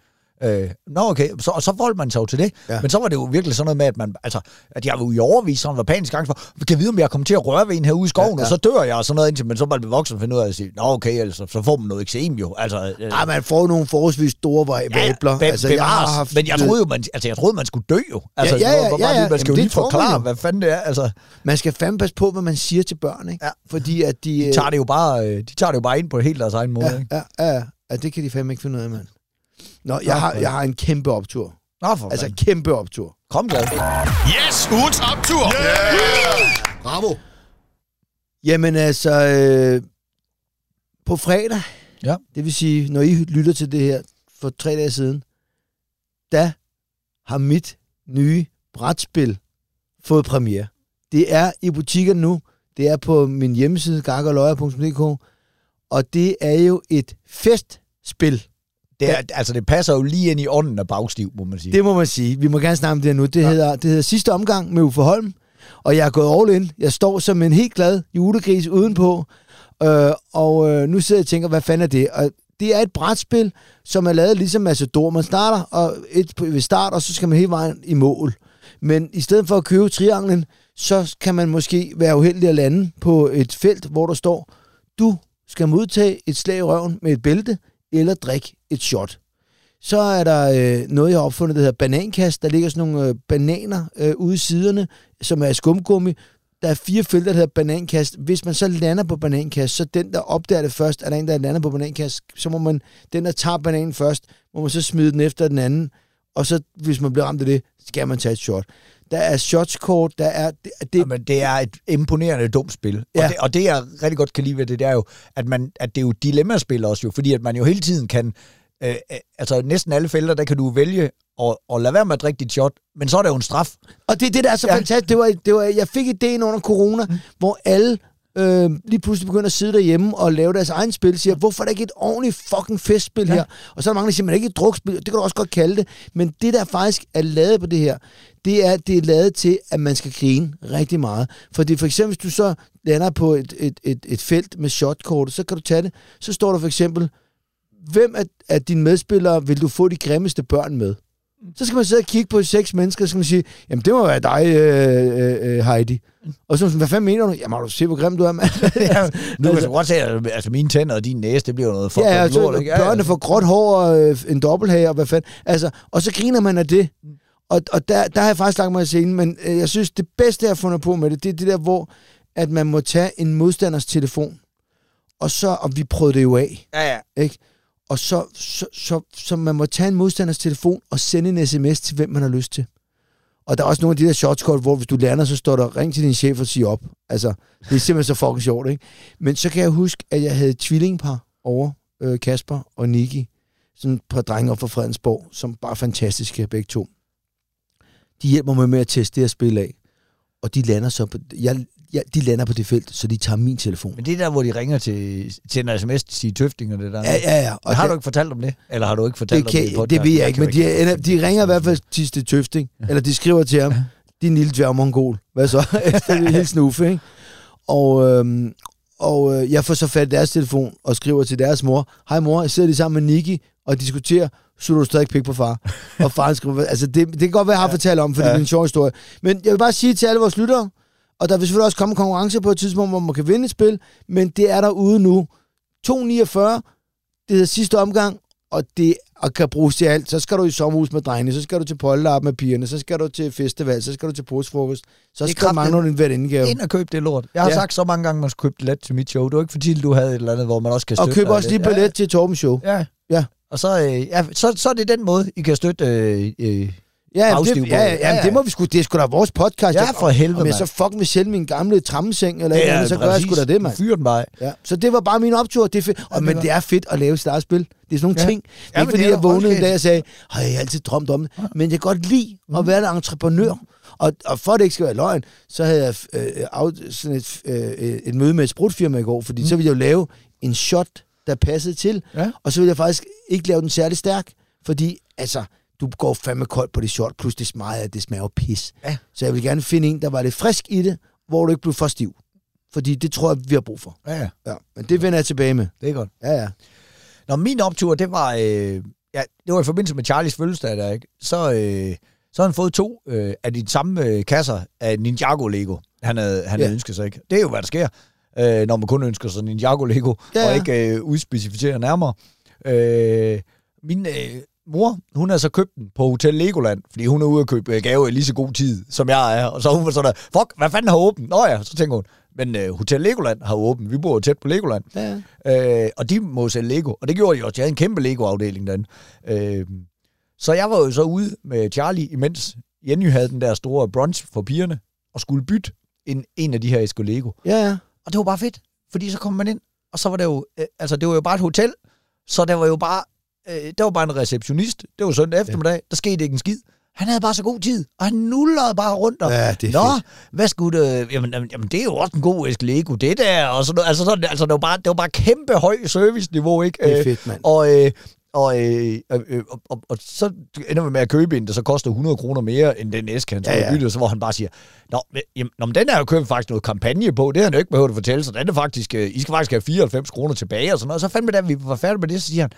Øh, nå, okay, så, og så forholdt man sig jo til det.
Ja.
Ja. Men så var det jo virkelig sådan noget med, at man, altså, at jeg var jo i overvis, sådan var panisk angst for, kan vide, om jeg kommer til at røre ved en her ude i skoven,
Ja,
ja,
ja.
ja. og så dør jeg, og sådan noget indtil, men så var det voksen finde ud af at sige, nå, okay, altså, så får man noget eksem jo. Altså, øh,
Ej, man får nogle forholdsvis store variabler.
be, altså, jeg har haft, men jeg troede jo, man, altså, jeg troede, man skulle dø jo. Altså,
ja, ja,
var bare
ja,
lige-
ja.
Man skal jo
Jamen,
lige
tror man
forklare,
jo.
hvad fanden det er. Altså,
Man skal fandme passe på, hvad man siger til børn, ikke?
Ja.
Fordi at de...
de tager det jo bare, øh, de tager det jo bare ind på helt deres egen måde.
ja,
ikke?
ja, ja, ja, ja, det kan de fandme ikke finde ud af, mand. Nå, jeg har, jeg har en kæmpe optur.
Nå, for
Altså,
altså,
kæmpe optur.
kom glad.
Yes, ugens optur! Yeah! Bravo.
Jamen altså, øh, på fredag,
Ja.
det vil sige, når I lytter til det her for tre dage siden, der har mit nye brætspil fået premiere. Det er i butikkerne nu. Det er på min hjemmeside, garkerløjer.dk, og det er jo et festspil.
Det, er, altså, det passer jo lige ind i ånden af bagstiv, må man sige.
Det må man sige. Vi må gerne snakke om det her nu. Det, ja. hedder, det hedder sidste omgang med Uffe Holm, og jeg er gået all in. Jeg står som en helt glad julegris udenpå, øh, og øh, nu sidder jeg og tænker, hvad fanden er det? Og det er et brætspil, som er lavet ligesom Matador. Man starter og et ved start, og så skal man hele vejen i mål. Men i stedet for at købe trianglen, så kan man måske være uheldig at lande på et felt, hvor der står, du skal modtage et slag i røven med et bælte, eller drikke et shot. Så er der øh, noget, jeg har opfundet, der hedder banankast. Der ligger sådan nogle øh, bananer øh, ude i siderne, som er skumgummi. Der er fire felter, der hedder banankast. Hvis man så lander på banankast, så den, der opdager det først, er der en, der lander på banankast. Så må man, den, der tager bananen først, må man så smide den efter den anden. Og så, hvis man bliver ramt af det, skal man tage et shot. Der er shotskort, der er... Det, det,
Jamen, det er et imponerende dumt spil.
Ja.
Og, det, og det, jeg rigtig godt kan lide ved det, det er jo, at, man, at det er jo dilemmaspil også jo, fordi at man jo hele tiden kan, øh, øh, altså næsten alle felter, der kan du vælge at, at lade være med at drikke dit shot, men så er der jo en straf.
Og det er det, der er så
Ja.
ja. fantastisk. Det var, det var, jeg fik ideen under corona, mm. hvor alle øh, lige pludselig begynder at sidde derhjemme og lave deres egen spil. Siger, hvorfor er der ikke et ordentligt fucking festspil ja. her? Og så er der mange, der siger, man er ikke et drukspil. Det kan du også godt kalde det. Men det, der faktisk er lavet på det her, det er, det er lavet til, at man skal grine rigtig meget. Fordi for eksempel, hvis du så lander på et, et, et, et felt med shotkortet, så kan du tage det. Så står der for eksempel, hvem af, af dine medspillere vil du få de grimmeste børn med? Så skal man sidde og kigge på seks mennesker, og så skal man sige, jamen det må være dig, øh, øh, Heidi. Og så sådan, hvad fanden mener du? Jamen har du set, hvor grim du er, mand?
Ja, nu kan du godt se, at altså, mine tænder og din næse, det bliver noget for
ja, ja, så
lort, ikke?
børnene får gråt hår og øh, en dobbelthage, og hvad fanden. Altså, og så griner man af det. Og, og der, der har jeg faktisk lagt mig i scenen, men øh, jeg synes, det bedste, jeg har fundet på med det, det er det der, hvor at man må tage en modstanders telefon, og så, og vi prøvede det jo af,
Ja, ja.
ikke? Og så, så, så, så man må tage en modstanders telefon og sende en sms til, hvem man har lyst til. Og der er også nogle af de der shotskort, hvor hvis du lander, så står der, ring til din chef og sig op. Altså, det er simpelthen så fucking sjovt, ikke? Men så kan jeg huske, at jeg havde tvillingpar over, øh, Kasper og Niki, sådan et par drenge op fra Fredensborg, som bare fantastiske begge to. De hjælper mig med at teste det her spil af. Og de lander så på, jeg, jeg, de lander på det felt, så de tager min telefon.
Men det er der, hvor de ringer til, til en sms til sige tøfting og det der.
Ja, ja, ja.
Og har
det-
du ikke fortalt om det? Eller har du ikke fortalt
det,
om det i
kan,
podcasten?
det ved jeg ikke,
kan
men de, er- de ringer i hvert fald til til Tøfting, eller de skriver til ham, din lille dværgmongol. Hvad så? Efter det hele snuffe, ikke? Og, øhm, og øh, jeg får så fat i deres telefon og skriver til deres mor, hej mor, jeg sidder lige sammen med Niki og diskuterer, så du stadig pik på far. og faren skriver, altså det, det kan godt være, jeg har fortalt om, for ja. det er en sjov historie. Men jeg vil bare sige til alle vores lyttere, og der vil selvfølgelig også komme konkurrence på et tidspunkt, hvor man kan vinde et spil, men det er derude nu. 249, det hedder sidste omgang, og det og kan bruges til alt. Så skal du i sommerhus med drengene, så skal du til polterap med pigerne, så skal du til festival, så skal du til påskefrokost, så
er
skal du mangle en værindegave.
Ind og køb det lort. Jeg har
Ja.
ja. sagt så mange gange, man skulle købe billet til mit show. Det var ikke fordi, du havde et eller andet, hvor man også kan
Og
støtte
køb
dig
også lige billet til Torben Show.
Ja. ja.
Ja.
Og så, øh, ja, så, så er det den måde, I kan støtte øh, øh,
Ja, det, ja, ja,
Ja, ja.
det må vi sgu, det er sgu da vores podcast.
Ja, for helvede,
Om jeg så fucking vil sælge min gamle trammeseng, eller ja, andet, så gør jeg sgu da det, mand.
Fyr den bare.
Ja. Så det var bare min optur. Det er fedt. Og,
det
men det er fedt at lave sit eget spil. Det er sådan nogle
Ja.
ting. Det er
Ja,
ikke fordi, jeg vågnede en dag og sagde, har jeg altid drømt om det. Men jeg kan godt lide at være en entreprenør. Og, og for at det ikke skal være løgn, så havde jeg øh, af, sådan et, øh, et møde med et sprutfirma i går, fordi mm. så ville jeg jo lave en shot, der passede til.
Ja.
Og så ville jeg faktisk ikke lave den særlig stærk, fordi altså, du går fandme koldt på det short, plus det smager, det smager jo pis.
Ja.
Så jeg vil gerne finde en, der var lidt frisk i det, hvor du ikke blev for stiv. Fordi det tror jeg, vi har brug for.
Ja, ja.
Ja, men det vender jeg tilbage med.
Det er godt.
Ja, ja.
Nå, min optur, det var, øh, ja, det var i forbindelse med Charlies fødselsdag, der, ikke? Så, øh, så har han fået to øh, af de samme øh, kasser af Ninjago Lego, han havde, han
Ja.
havde ønsket sig, ikke? Det er jo, hvad der sker, øh, når man kun ønsker sig Ninjago Lego,
Ja,
og ikke øh, udspecificerer nærmere. Øh, min øh, mor, hun har så købt den på Hotel Legoland, fordi hun er ude at købe øh, gave i lige så god tid, som jeg er. Og så hun var sådan der, fuck, hvad fanden har åbent? Nå ja, så tænker hun, men øh, Hotel Legoland har åbent. Vi bor jo tæt på Legoland.
ja.
Øh, og de må sælge Lego. Og det gjorde de også. De havde en kæmpe Lego-afdeling derinde. Øh, så jeg var jo så ude med Charlie, imens Jenny havde den der store brunch for pigerne, og skulle bytte en, en af de her æsker Lego.
ja, ja.
Og det var bare fedt, fordi så kom man ind, og så var det jo, øh, altså det var jo bare et hotel, så der var jo bare, øh, der var bare en receptionist, det var søndag eftermiddag, der skete ikke en skid. Han havde bare så god tid, og han nullede bare rundt. Og,
Ja, det er
Nå,
fedt.
hvad skulle det? Jamen, jamen, det er jo også en god æske Lego, det der. Og sådan noget. Altså, sådan, altså det, var bare, det var bare kæmpe høj serviceniveau, ikke?
Det er fedt, mand.
Og, øh, og, øh, øh, øh, og, og, og, så ender vi med at købe en, der så koster 100 kroner mere, end den æske, han så
Ja,
ja, byttet, så hvor han bare siger, Nå, men, jamen, nå, men den er jo købt faktisk noget kampagne på, det har han jo ikke behøvet at fortælle, så den er faktisk, øh, I skal faktisk have 94 kroner tilbage, og sådan noget. Og så fandme da vi var færdige med det, så siger han,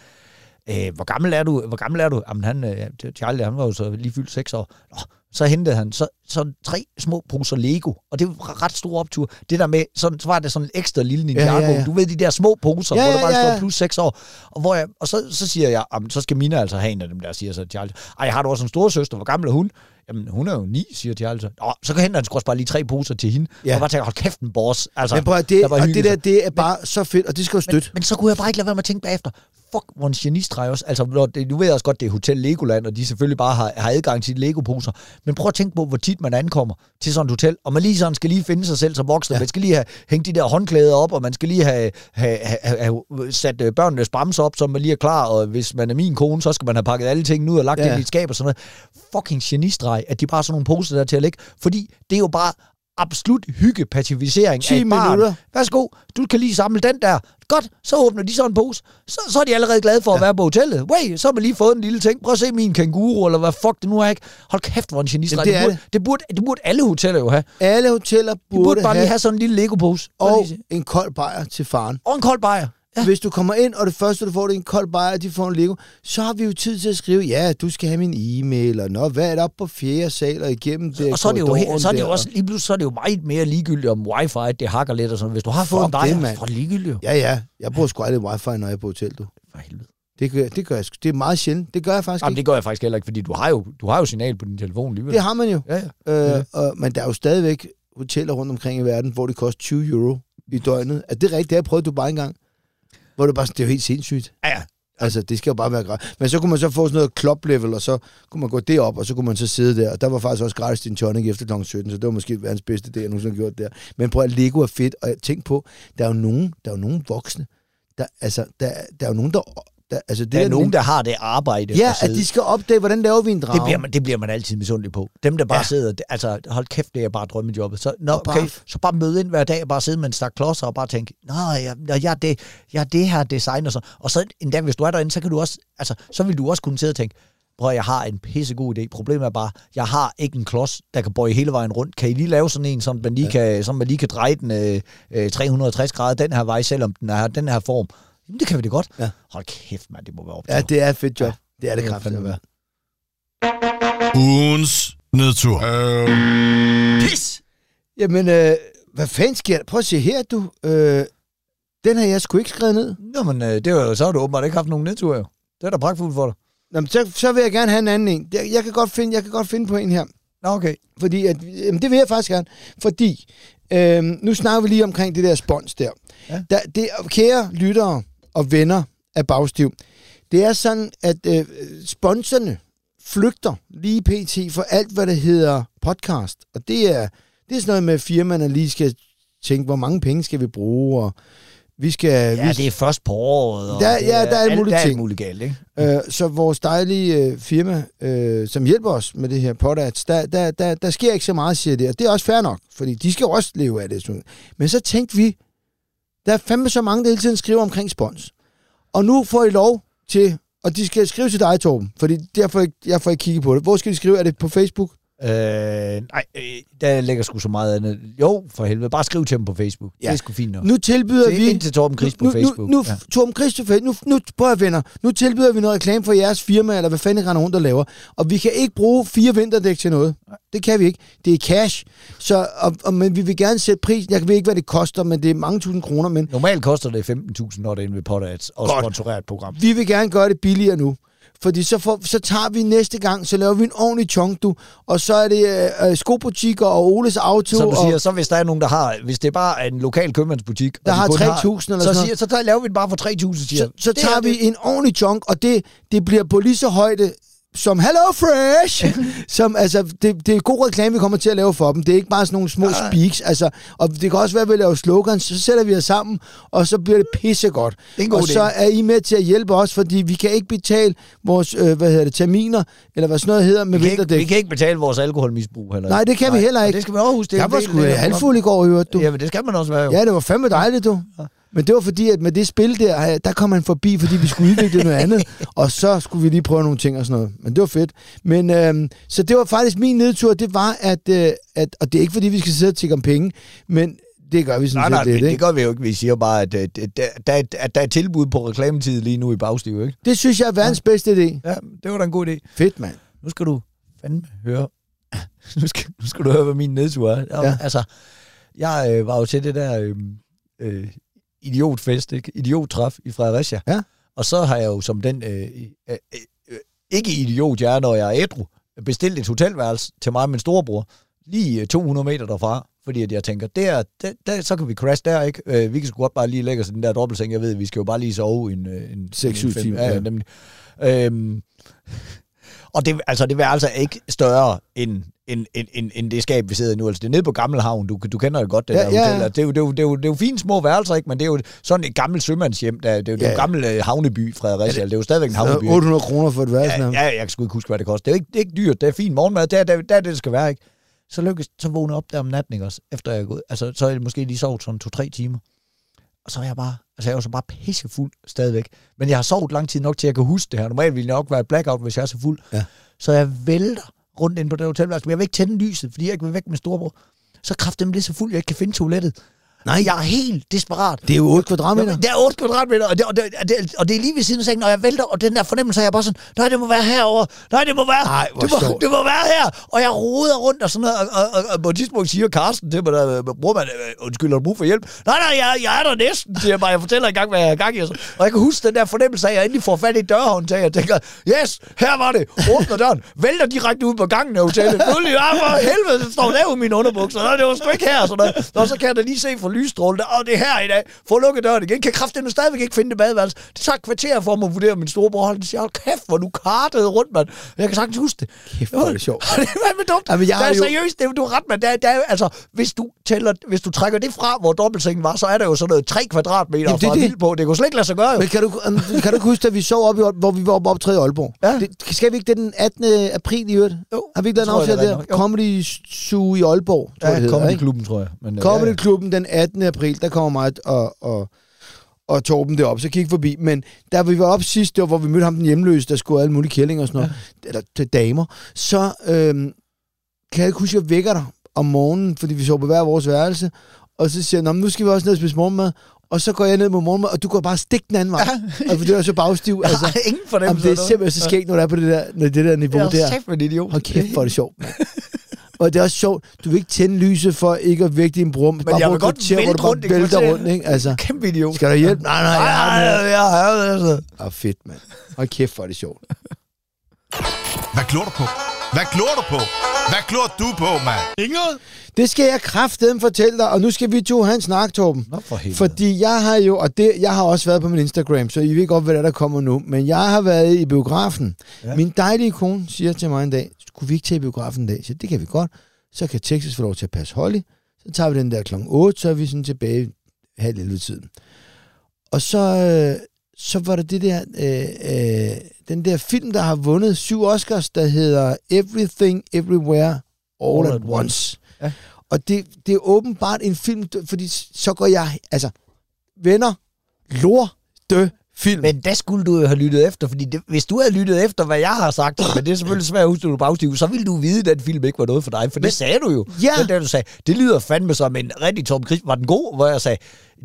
Øh, hvor gammel er du? Hvor gammel er du? Jamen, han, øh, Charlie, han var jo så lige fyldt seks år. Nå, så hentede han så, så tre små poser Lego, og det var ret stor optur. Det der med, sådan, så var det sådan en ekstra lille Ninjago.
Ja, ja, ja.
Du ved, de der små poser,
Ja,
hvor der bare
ja,
står
ja.
plus seks år. Og, hvor jeg, og så, så siger jeg, jamen, så skal Mina altså have en af dem der, siger så Charlie. Ej, har du også en store søster? Hvor gammel er hun? Jamen, hun er jo ni, siger Charlie så. Nå, så kan hente han også bare lige tre poser til hende.
Ja.
Og bare tænke, hold kæft en boss. Altså,
Men prøv det,
der
og det der, det er bare så fedt, og det skal jo støtte.
Men, men så kunne jeg bare ikke lade være med at tænke bagefter, fuck, hvor en genistreg også. Altså, når det, du ved også godt, det er Hotel Legoland, og de selvfølgelig bare har, har adgang til Lego-poser. Men prøv at tænke på, hvor tit man ankommer til sådan et hotel, og man lige sådan skal lige finde sig selv som voksen. Ja. Man skal lige have hængt de der håndklæder op, og man skal lige have, have, have, have, sat øh, børnenes bremse op, så man lige er klar, og hvis man er min kone, så skal man have pakket alle tingene ud og lagt
Ja.
ind i et skab og sådan noget. Fucking genistreg, at de bare har sådan nogle poser der til at lægge, fordi det er jo bare absolut hyggepacificering
10
af et barn.
minutter.
Værsgo, du kan lige samle den der. Godt, så åbner de sådan en pose. Så, så er de allerede glade for at være på hotellet. Way, så har man lige fået en lille ting. Prøv at se min kanguru, eller hvad fuck det nu er, ikke? Hold kæft, hvor en genistreg.
Jamen, det er
burde, det. burde, det burde alle hoteller jo have.
Alle hoteller
De
burde,
burde bare
have,
lige have sådan en lille Lego-pose.
Og
lige
en kold bajer til faren.
Og en kold bajer. Ja.
Hvis du kommer ind, og det første, du får, det er en kold bajer, og de får en Lego, så har vi jo tid til at skrive, ja, du skal have min e-mail, og nå, hvad er der på fjerde sal, og igennem det
Og så er det jo, he- så er det jo også, lige pludselig så er det jo meget mere ligegyldigt om wifi, det hakker lidt og sådan. Hvis du har fået
Fuck
en bajer,
det,
så er det ligegyldigt.
Ja, ja. Jeg bruger sgu aldrig wifi, når jeg er på hotel, du.
For helvede.
Det gør, det gør jeg. Det er meget sjældent. Det gør jeg faktisk
Jamen,
ikke.
det gør jeg faktisk heller ikke, fordi du har jo, du har jo signal på din telefon alligevel.
Det har man jo.
Ja, ja.
Øh, og, men der er jo stadigvæk hoteller rundt omkring i verden, hvor det koster 20 euro i døgnet. Er det rigtigt? Det har jeg prøvet Dubai engang. Hvor det bare sådan, det er jo helt sindssygt.
Ja, ja.
Altså, det skal jo bare være gratis. Men så kunne man så få sådan noget club level, og så kunne man gå derop, og så kunne man så sidde der. Og der var faktisk også gratis din tonic efter kl. 17, så det var måske verdens bedste idé, jeg nogensinde har gjort der. Men prøv at Lego er fedt, og tænk på, der er jo nogen, der er jo nogen voksne, der, altså, der, der er jo nogen, der, der altså, det
Der er nogen, der har det arbejde.
Ja,
at
de skal opdage, hvordan laver vi en drage.
Det bliver, man, det bliver man altid misundelig på. Dem, der bare
Ja.
ja. sidder, altså hold kæft, det er bare drømmejobbet. Så, nå,
Og bare-
okay, så bare møde ind hver dag og bare sidde med en stak klodser og bare tænke, nå, jeg, jeg, er det, jeg er det her design og så. Og så endda, hvis du er derinde, så kan du også, altså, så vil du også kunne sidde og tænke, prøv jeg har en pissegod idé. Problemet er bare, jeg har ikke en klods, der kan bøje hele vejen rundt. Kan I lige lave sådan en, som man lige, ja. kan, som man lige kan dreje den øh, øh, 360 grader den her vej, selvom den er den her form? Jamen, det kan vi det godt.
Ja.
Hold kæft, mand, det må være op
Ja, det er et fedt job.
Ja.
Det er det
Det
kraftigt.
være.
Ugens nedtur.
Pis!
Jamen, øh, hvad fanden sker der? Prøv at se her, du. Øh, den har jeg sgu ikke skrevet ned.
Nå, men øh, det var, jo- så har du åbenbart ikke haft nogen nedtur, jo. Det er da pragtfuldt for dig.
Nå, men så, så vil jeg gerne have en anden en. Jeg, jeg, kan godt finde, jeg kan godt finde på en her.
Nå, okay.
Fordi, at, jamen, det vil jeg faktisk gerne. Fordi, øh, nu snakker vi lige omkring det der spons der.
Ja.
der det, kære lyttere og venner af Bagstiv, det er sådan, at øh, sponserne flygter lige pt. for alt, hvad der hedder podcast. Og det er, det er sådan noget med, at firmaerne lige skal tænke, hvor mange penge skal vi bruge, og vi skal...
Ja,
vi,
det er først på året. Og
Der-
det
ja, der er
alt- er alt
ting.
muligt galt, ikke?
Øh, så vores dejlige øh, firma, øh, som hjælper os med det her podcasts, der, der, der, der sker ikke så meget, siger det. Og det er også fair nok, fordi de skal jo også leve af det. sådan. Men så tænkte vi, der er fandme så mange, der hele tiden skriver omkring spons. Og nu får I lov til og de skal skrive til dig, Torben, fordi jeg får, jeg får ikke kigget på det. Hvor skal de skrive? Er det på Facebook?
Øh, nej, øh, der ligger sgu så meget andet. Jo, for helvede. Bare skriv til dem på Facebook. Ja. Det er sgu fint nok.
Nu tilbyder
Se
vi...
ind til Torben Chris på
nu,
Facebook.
Nu, nu,
Ja.
Torben Christopher, nu, nu, prøv at venner, nu tilbyder vi noget reklame for jeres firma, eller hvad fanden I render rundt og laver. Og vi kan ikke bruge fire vinterdæk til noget. Det kan vi ikke. Det er cash. Så, og, og, men vi vil gerne sætte prisen. Jeg ved ikke, hvad det koster, men det er mange tusind kroner. Men
Normalt koster det 15.000, når det er inde ved Potter og
Godt.
sponsorere et program.
vi vil gerne gøre det billigere nu. Fordi så, får, så tager vi næste gang, så laver vi en ordentlig chunk, du. Og så er det øh, øh, skobutikker og Oles Auto.
Som du siger,
og,
så hvis der er nogen, der har... Hvis det er bare en lokal købmandsbutik...
Der
de
har
kun
3.000 eller
så,
sådan noget.
siger, så tager, laver vi det bare for 3.000, siger
så, så
Det
tager
er
vi
det.
en ordentlig chunk, og det, det bliver på lige så højde som Hello Fresh. som, altså, det, det er god reklame, vi kommer til at lave for dem. Det er ikke bare sådan nogle små
Nej.
speaks. Altså, og det kan også være, at vi laver slogans, så sætter vi os sammen, og så bliver det pissegodt.
Det
og
idé.
så er I med til at hjælpe os, fordi vi kan ikke betale vores, øh, hvad hedder det, terminer, eller hvad sådan noget hedder med
vi, kan ikke,
vinterdæk.
vi kan ikke betale vores alkoholmisbrug heller.
Nej, det kan vi heller
og
ikke.
Det skal vi også huske. Det
Jeg var sgu halvfuld i går, hørte du.
Ja, men det skal man også være jo.
Ja, det var fandme dejligt, du. Men det var fordi, at med det spil der, øh, der kom han forbi, fordi vi skulle udvikle noget andet, og så skulle vi lige prøve nogle ting og sådan noget. Men det var fedt. Men øhm, så det var faktisk min nedtur, det var, at, øh, at og det er ikke fordi, vi skal sidde og tikke om penge, men det gør vi sådan
Nej, nej,
set lidt,
det, det
ikke?
gør vi jo ikke. Vi siger bare, at, at, at, der, er- at der er tilbud på reklametid lige nu i bagstiv, ikke?
Det synes jeg er verdens bedste idé.
Ja, det var da en god idé.
Fedt, mand.
Nu skal du fandme høre... nu, skal, nu skal du høre, hvad min nedtur er. Ja.
Ja.
Altså, jeg øh, var jo til det der øh, øh, idiotfest, ikke? idiottræf i Fredericia.
Ja.
Og så har jeg jo som den øh, øh, øh, ikke idiot, jeg er, når jeg er ædru, bestilt et hotelværelse til mig og min storebror, lige øh, 200 meter derfra, fordi at jeg tænker, der, der, der, så kan vi crash der, ikke? Øh, vi kan sgu godt bare lige lægge os i den der dobbeltseng, jeg ved, vi skal jo bare lige sove en... øh, en
Seks,
en
syv
fem-
timer,
Ja, ja,
ja.
nemlig. Øhm, og det, altså, det var altså ikke større end, end, end, end, end det skab, vi sidder i nu. Altså, det er nede på Gammelhavn. Du, du kender jo godt det
Ja,
der
ja,
hotel.
ja.
Det er, jo, det, er jo, det, er jo, det er jo fine små værelser, ikke? Men det er jo sådan et gammelt sømandshjem. Der, det er jo, det er jo
Ja,
en
ja.
gammel øh, havneby, Fredericia. Det, det er jo stadigvæk en havneby. ikke?
800 kroner for et værelse.
Ja,
Ja,
ja, jeg kan sgu ikke huske, hvad det koster. Det er jo ikke, det er ikke dyrt. Det er fint morgenmad. Det er, det, er, det er det, det skal være, ikke? Så lykkes så vågne jeg op der om natten, ikke også? Efter jeg er gået. Altså, så er jeg måske lige sovet sådan to-tre timer. Og så er jeg bare, altså jeg er jo så bare pissefuld stadigvæk. Men jeg har sovet lang tid nok til, at jeg kan huske det her. Normalt ville jeg nok være et blackout, hvis jeg er så fuld.
Ja.
Så jeg vælter rundt ind på det hotelværelse, men jeg vil ikke tænde lyset, fordi jeg ikke vil væk med storebror. Så kræfter det så fuld, jeg ikke kan finde toilettet. Nej, jeg er helt desperat.
Det er jo 8 kvadratmeter.
Det er 8 kvadratmeter, og det, og, det, og, det, og det er lige ved siden af sengen, når jeg vælter, og den der fornemmelse, er jeg bare sådan, nej, det må være herovre, nej, det må være,
Ej, hvor
det, må, det må være her, og jeg roder rundt og sådan noget, og, og, og, og på et tidspunkt siger Carsten til mig, der, bror man, øh, undskyld, har du brug for hjælp? Nej, nej, jeg, jeg er der næsten, siger jeg bare, jeg fortæller engang, hvad jeg er i gang i, og, så. og jeg kan huske den der fornemmelse af, at jeg endelig får fat i dørhåndtag, og tænker, yes, her var det, åbner døren, vælter direkte ud på gangen af hotellet, Fuldt, ja, for helvede, det står der i mine underbukser, nej, det var sgu ikke her, sådan noget. og så kan jeg da lige se fra lysstrålen, der, og det er her i dag, få lukket døren igen, kan kraften stadigvæk ikke finde det badeværelse. Det tager kvarter for mig at vurdere min storebror, han siger, hold kæft, hvor du kartede rundt, mand. Jeg kan sagtens huske det.
Kæft, hvor er det sjovt.
det er fandme dumt.
Jamen, jeg har
er
jo-
seriøst, det, er- du har ret, men der, der er, altså, hvis du, tæller, hvis du trækker det fra, hvor dobbeltsengen var, så er der jo sådan noget 3 kvadratmeter
Jamen, det er
fra
det.
på. Det kunne slet ikke lade sig gøre, jo.
Men kan du, um, kan du huske, at vi sov op i, hvor vi var oppe op i Aalborg?
Ja.
Det, skal vi ikke det den 18. april i øvrigt?
Jo,
Har vi ikke lavet en aftale
det er
der? Comedy Zoo i Aalborg, tror jeg, det
Ja,
hedder,
Comedy? Klubben, tror jeg. Men, øh,
Comedy
ja, ja.
Klubben den 18. april, der kommer mig og, og, og Torben derop, så kig forbi. Men da vi var op sidst, det var, hvor vi mødte ham den hjemløse, der skulle alle mulige kællinger og sådan noget, ja. eller til damer, så øhm, kan jeg ikke huske, at jeg vækker dig om morgenen, fordi vi så på hver vores værelse, og så siger jeg, "Nå, men nu skal vi også ned og spise morgenmad, og så går jeg ned med morgenmad, og du går bare stik den anden vej. Ja. Og fordi du er så bagstiv. Altså,
ingen
jamen,
fornemmelse.
det er simpelthen så skægt, når du er på det der, når det der niveau
Jeg
der.
er sæt med en idiot.
Hold kæft, hvor er det sjovt. Og det er også sjovt, du vil ikke tænde lyset for ikke at vække din bror, men bare
jeg
på
vil godt
kvarter, hvor
vælte
du
rundt i
vælter
kvarter.
rundt, ikke? Altså,
Kæmpe idiot.
skal der hjælp? Nej, nej, jeg har her.
ja, ja, altså.
Ah, fedt, mand. Hold kæft, hvor er det sjovt.
Hvad glor du på? Hvad glor du på? Hvad glor du på, mand? Inget?
Det skal jeg kraftedeme fortælle dig, og nu skal vi to have en snak, Torben.
Nå, for helvede.
Fordi jeg har jo, og det, jeg har også været på min Instagram, så I ved godt, hvad der, er, der kommer nu. Men jeg har været i biografen. Ja. Min dejlige kone siger til mig en dag, skulle vi ikke til i biografen en dag? Så det kan vi godt. Så kan Texas få lov til at passe Holly. Så tager vi den der klokken 8, så er vi sådan tilbage halv 11 tiden. Og så, øh, så var det det der, øh, øh, den der film, der har vundet syv Oscars, der hedder Everything, Everywhere, All, All at Once.
Ja.
Og det, det er åbenbart en film, fordi så går jeg, altså, venner, lor, dø film.
Men der skulle du jo have lyttet efter, fordi det, hvis du havde lyttet efter, hvad jeg har sagt, men det er selvfølgelig svært at huske, du bagstiv, så ville du vide, at den film ikke var noget for dig, for det sagde du jo.
Ja.
Det, der, du sagde, det lyder fandme som en rigtig Tom Chris. Var den god? Hvor jeg sagde,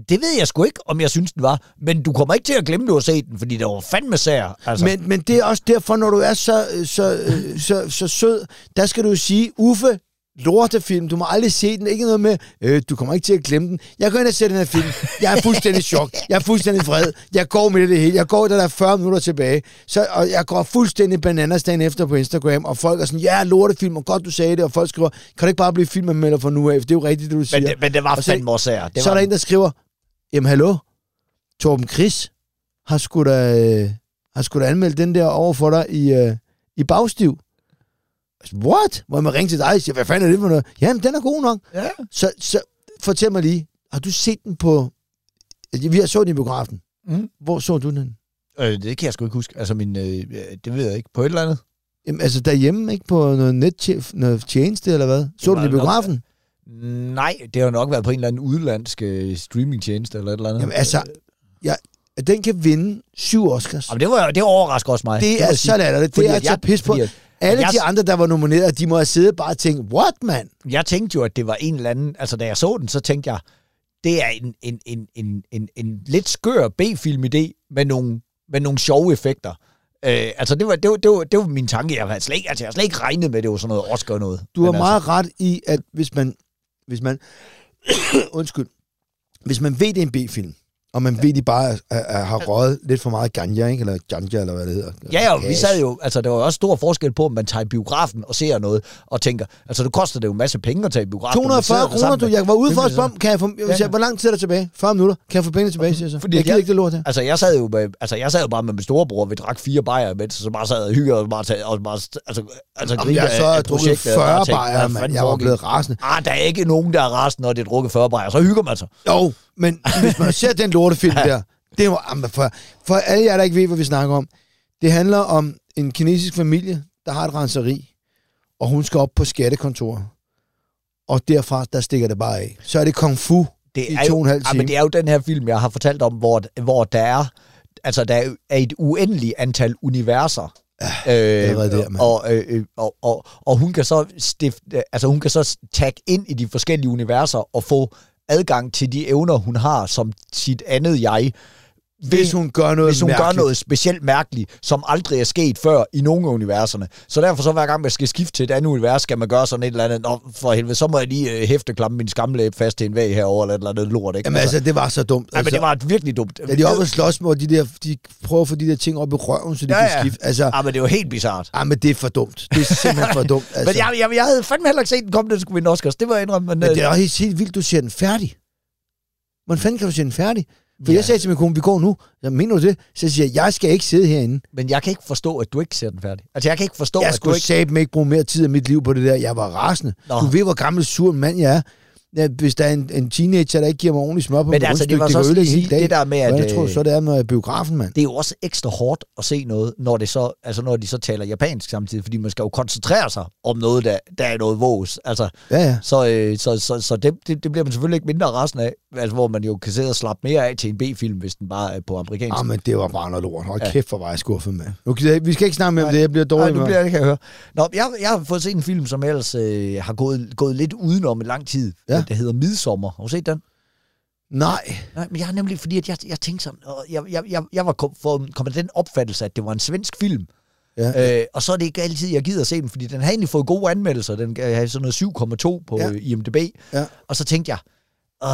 det ved jeg sgu ikke, om jeg synes, den var, men du kommer ikke til at glemme, du har set den, fordi det var fandme sær. Altså.
Men, men det er også derfor, når du er så, så, øh, så, så sød, der skal du sige, Uffe, lortefilm, du må aldrig se den, ikke noget med, øh, du kommer ikke til at glemme den. Jeg går ind og ser den her film, jeg er fuldstændig chok, jeg er fuldstændig vred, jeg går med det hele, jeg går der der er 40 minutter tilbage, så, og jeg går fuldstændig bananas dagen efter på Instagram, og folk er sådan, ja, lortefilm, og godt du sagde det, og folk skriver, kan du ikke bare blive filmanmelder for nu af, for det er jo rigtigt, det du siger.
men, det, men det var
Og så-
fandme også sær. Det
så er
var,
der en, der skriver, jamen hallo, Torben Chris har sgu da, øh, har sgu da anmeldt den der over for dig i, øh, i bagstiv. Altså, What? Må man ringe til dig og sige, hvad fanden er det for noget? Jamen, den er god nok.
Ja.
Så, så fortæl mig lige, har du set den på... Vi har så den i biografen.
Mm.
Hvor så du den?
Øh, det kan jeg sgu ikke huske. Altså, min, øh, det ved jeg ikke. På et eller andet.
Jamen, altså derhjemme, ikke på noget net noget tjeneste, eller hvad? Så du den i
nok-
biografen?
Nej, det har nok været på en eller anden udlandsk øh, streamingtjeneste eller et eller andet.
Jamen, altså, at den kan vinde syv Oscars.
Jamen, det, var, det overrasker også mig.
Det
må
er
jeg
så latterligt. Det
Fordi
er
at jeg-
pis på.
at-
Alle
jeg-
de andre, der var nomineret, de må have siddet bare og tænkt, what, man?
Jeg tænkte jo, at det var en eller anden... Altså, da jeg så den, så tænkte jeg, det er en, en, en, en, en, en lidt skør B-film-idé med nogle, med nogle sjove effekter. Øh, altså, det var, det, var, det, var, det var min tanke. Jeg havde slet ikke, altså, jeg havde slet ikke regnet med, at det var sådan noget Oscar noget.
Du har
Men
meget ret i, at hvis man... Hvis man undskyld. Hvis man ved, det er en B-film, og man ved, de bare er, er, har røget lidt for meget ganja, ikke? eller ganja, eller hvad det hedder.
Ja, ja, vi sad jo, altså der var også stor forskel på, om man tager i biografen og ser noget, og tænker, altså det koster det jo en masse penge at tage i biografen. når man sidder
240
der
kroner, du. Jeg var ude for at spørge, kan jeg få,
Ja, ja.
hvor lang tid er der tilbage? 40 minutter. Kan jeg få pengene tilbage, siger jeg så.
Fordi
jeg gider
jeg-
ikke det lort her.
Altså, jeg sad jo, med, altså, jeg sad jo bare med min storebror, vi drak fire bajer, mens så bare sad og hyggede og bare, tage, og bare altså, altså
Jamen, jeg så
af- af
drukket
projektet, og bare
40
tænkte,
bajer, mand.
fanden
Jeg var blevet rasende.
Ah, der er ikke nogen, der er resten, når det er drukket 40 bajer. Så hygger man sig.
Jo, men hvis man ser den lortefilm der, det var, jamen, for, for alle jer, der ikke ved, hvad vi snakker om, det handler om en kinesisk familie, der har et renseri, og hun skal op på skattekontoret. Og derfra, der stikker det bare af. Så er det kung fu
Det
i
er
to
jo,
og en halv
ja,
time.
men det er jo den her film, jeg har fortalt om, hvor, hvor der er, altså der er et uendeligt antal universer. Øh,
allerede der,
og, øh, øh, og, og, og hun kan så stifte, altså hun kan så tagge ind i de forskellige universer og få adgang til de evner, hun har som sit andet jeg
hvis hun gør noget
hvis hun
mærkeligt.
gør noget specielt mærkeligt, som aldrig er sket før i nogen af universerne. Så derfor så hver gang man skal skifte til et andet univers, skal man gøre sådan et eller andet. Nå, for helvede, så må jeg lige øh, hæfte klamme min skamlæb fast til en væg herovre, eller et eller andet lort, ikke?
Jamen altså, det var så dumt.
Ja, men det var virkelig dumt.
Da de er oppe og slås med, de, der, de prøver at få de der ting op i røven, så de
Ja,
kan
ja.
skifte. Altså,
Ja, men det var helt bizart.
ah, men det er for dumt. Det er simpelthen for dumt. Altså.
Men jeg, jeg, jeg havde fandme heller ikke set den komme, den skulle vinde Oscars. Det var jeg indrømme, men,
Men det
øh,
er også helt, helt vildt, du ser den færdig. Hvordan fanden kan du se den færdig? For
Ja.
jeg sagde til min kone, vi går nu. Jeg mener du det? Så siger jeg, jeg skal ikke sidde herinde.
men jeg kan ikke forstå, at du ikke ser den færdig. Altså, jeg kan ikke forstå,
Jeg
at du
skulle
ikke...
satme ikke bruge mere tid af mit liv på det der. Jeg var rasende.
Nå.
Du ved, hvor gammel sur mand jeg er. Ja, hvis der er en, en teenager, der ikke giver mig ordentligt smør på
Men altså, det var
det
så også
dagen.
det der med, at,
Hvordan tror du
øh,
så, det er med biografen, mand?
det er jo også ekstra hårdt at se noget, når, det så, altså når de så taler japansk samtidig, fordi man skal jo koncentrere sig om noget, der, der er noget vås. Altså,
Ja, ja.
så, øh, så, så, så det, det, det bliver man selvfølgelig ikke mindre rasende af, altså, hvor man jo kan sidde og slappe mere af til en B-film, hvis den bare er på amerikansk.
Ah, men det var bare noget lort. Hold
Ja.
kæft, hvor var jeg skuffet med. Okay, vi skal ikke snakke mere om det, jeg bliver
Nej,
dårlig
nu
med.
bliver det, kan jeg høre. Nå, jeg, jeg har fået set en film, som ellers øh, har gået, gået lidt udenom i lang tid.
Ja.
Det hedder Midsommer. Har du set den?
Nej.
Nej, men jeg har nemlig, fordi at jeg, jeg tænkte sådan, og jeg, jeg, jeg, jeg var kom, for, kommet til den opfattelse, at det var en svensk film.
Ja.
Øh, og så er det ikke altid, jeg gider se den, fordi den har egentlig fået gode anmeldelser. Den har sådan noget 7,2 på
ja.
IMDb.
Ja.
Og så tænkte jeg, Åh,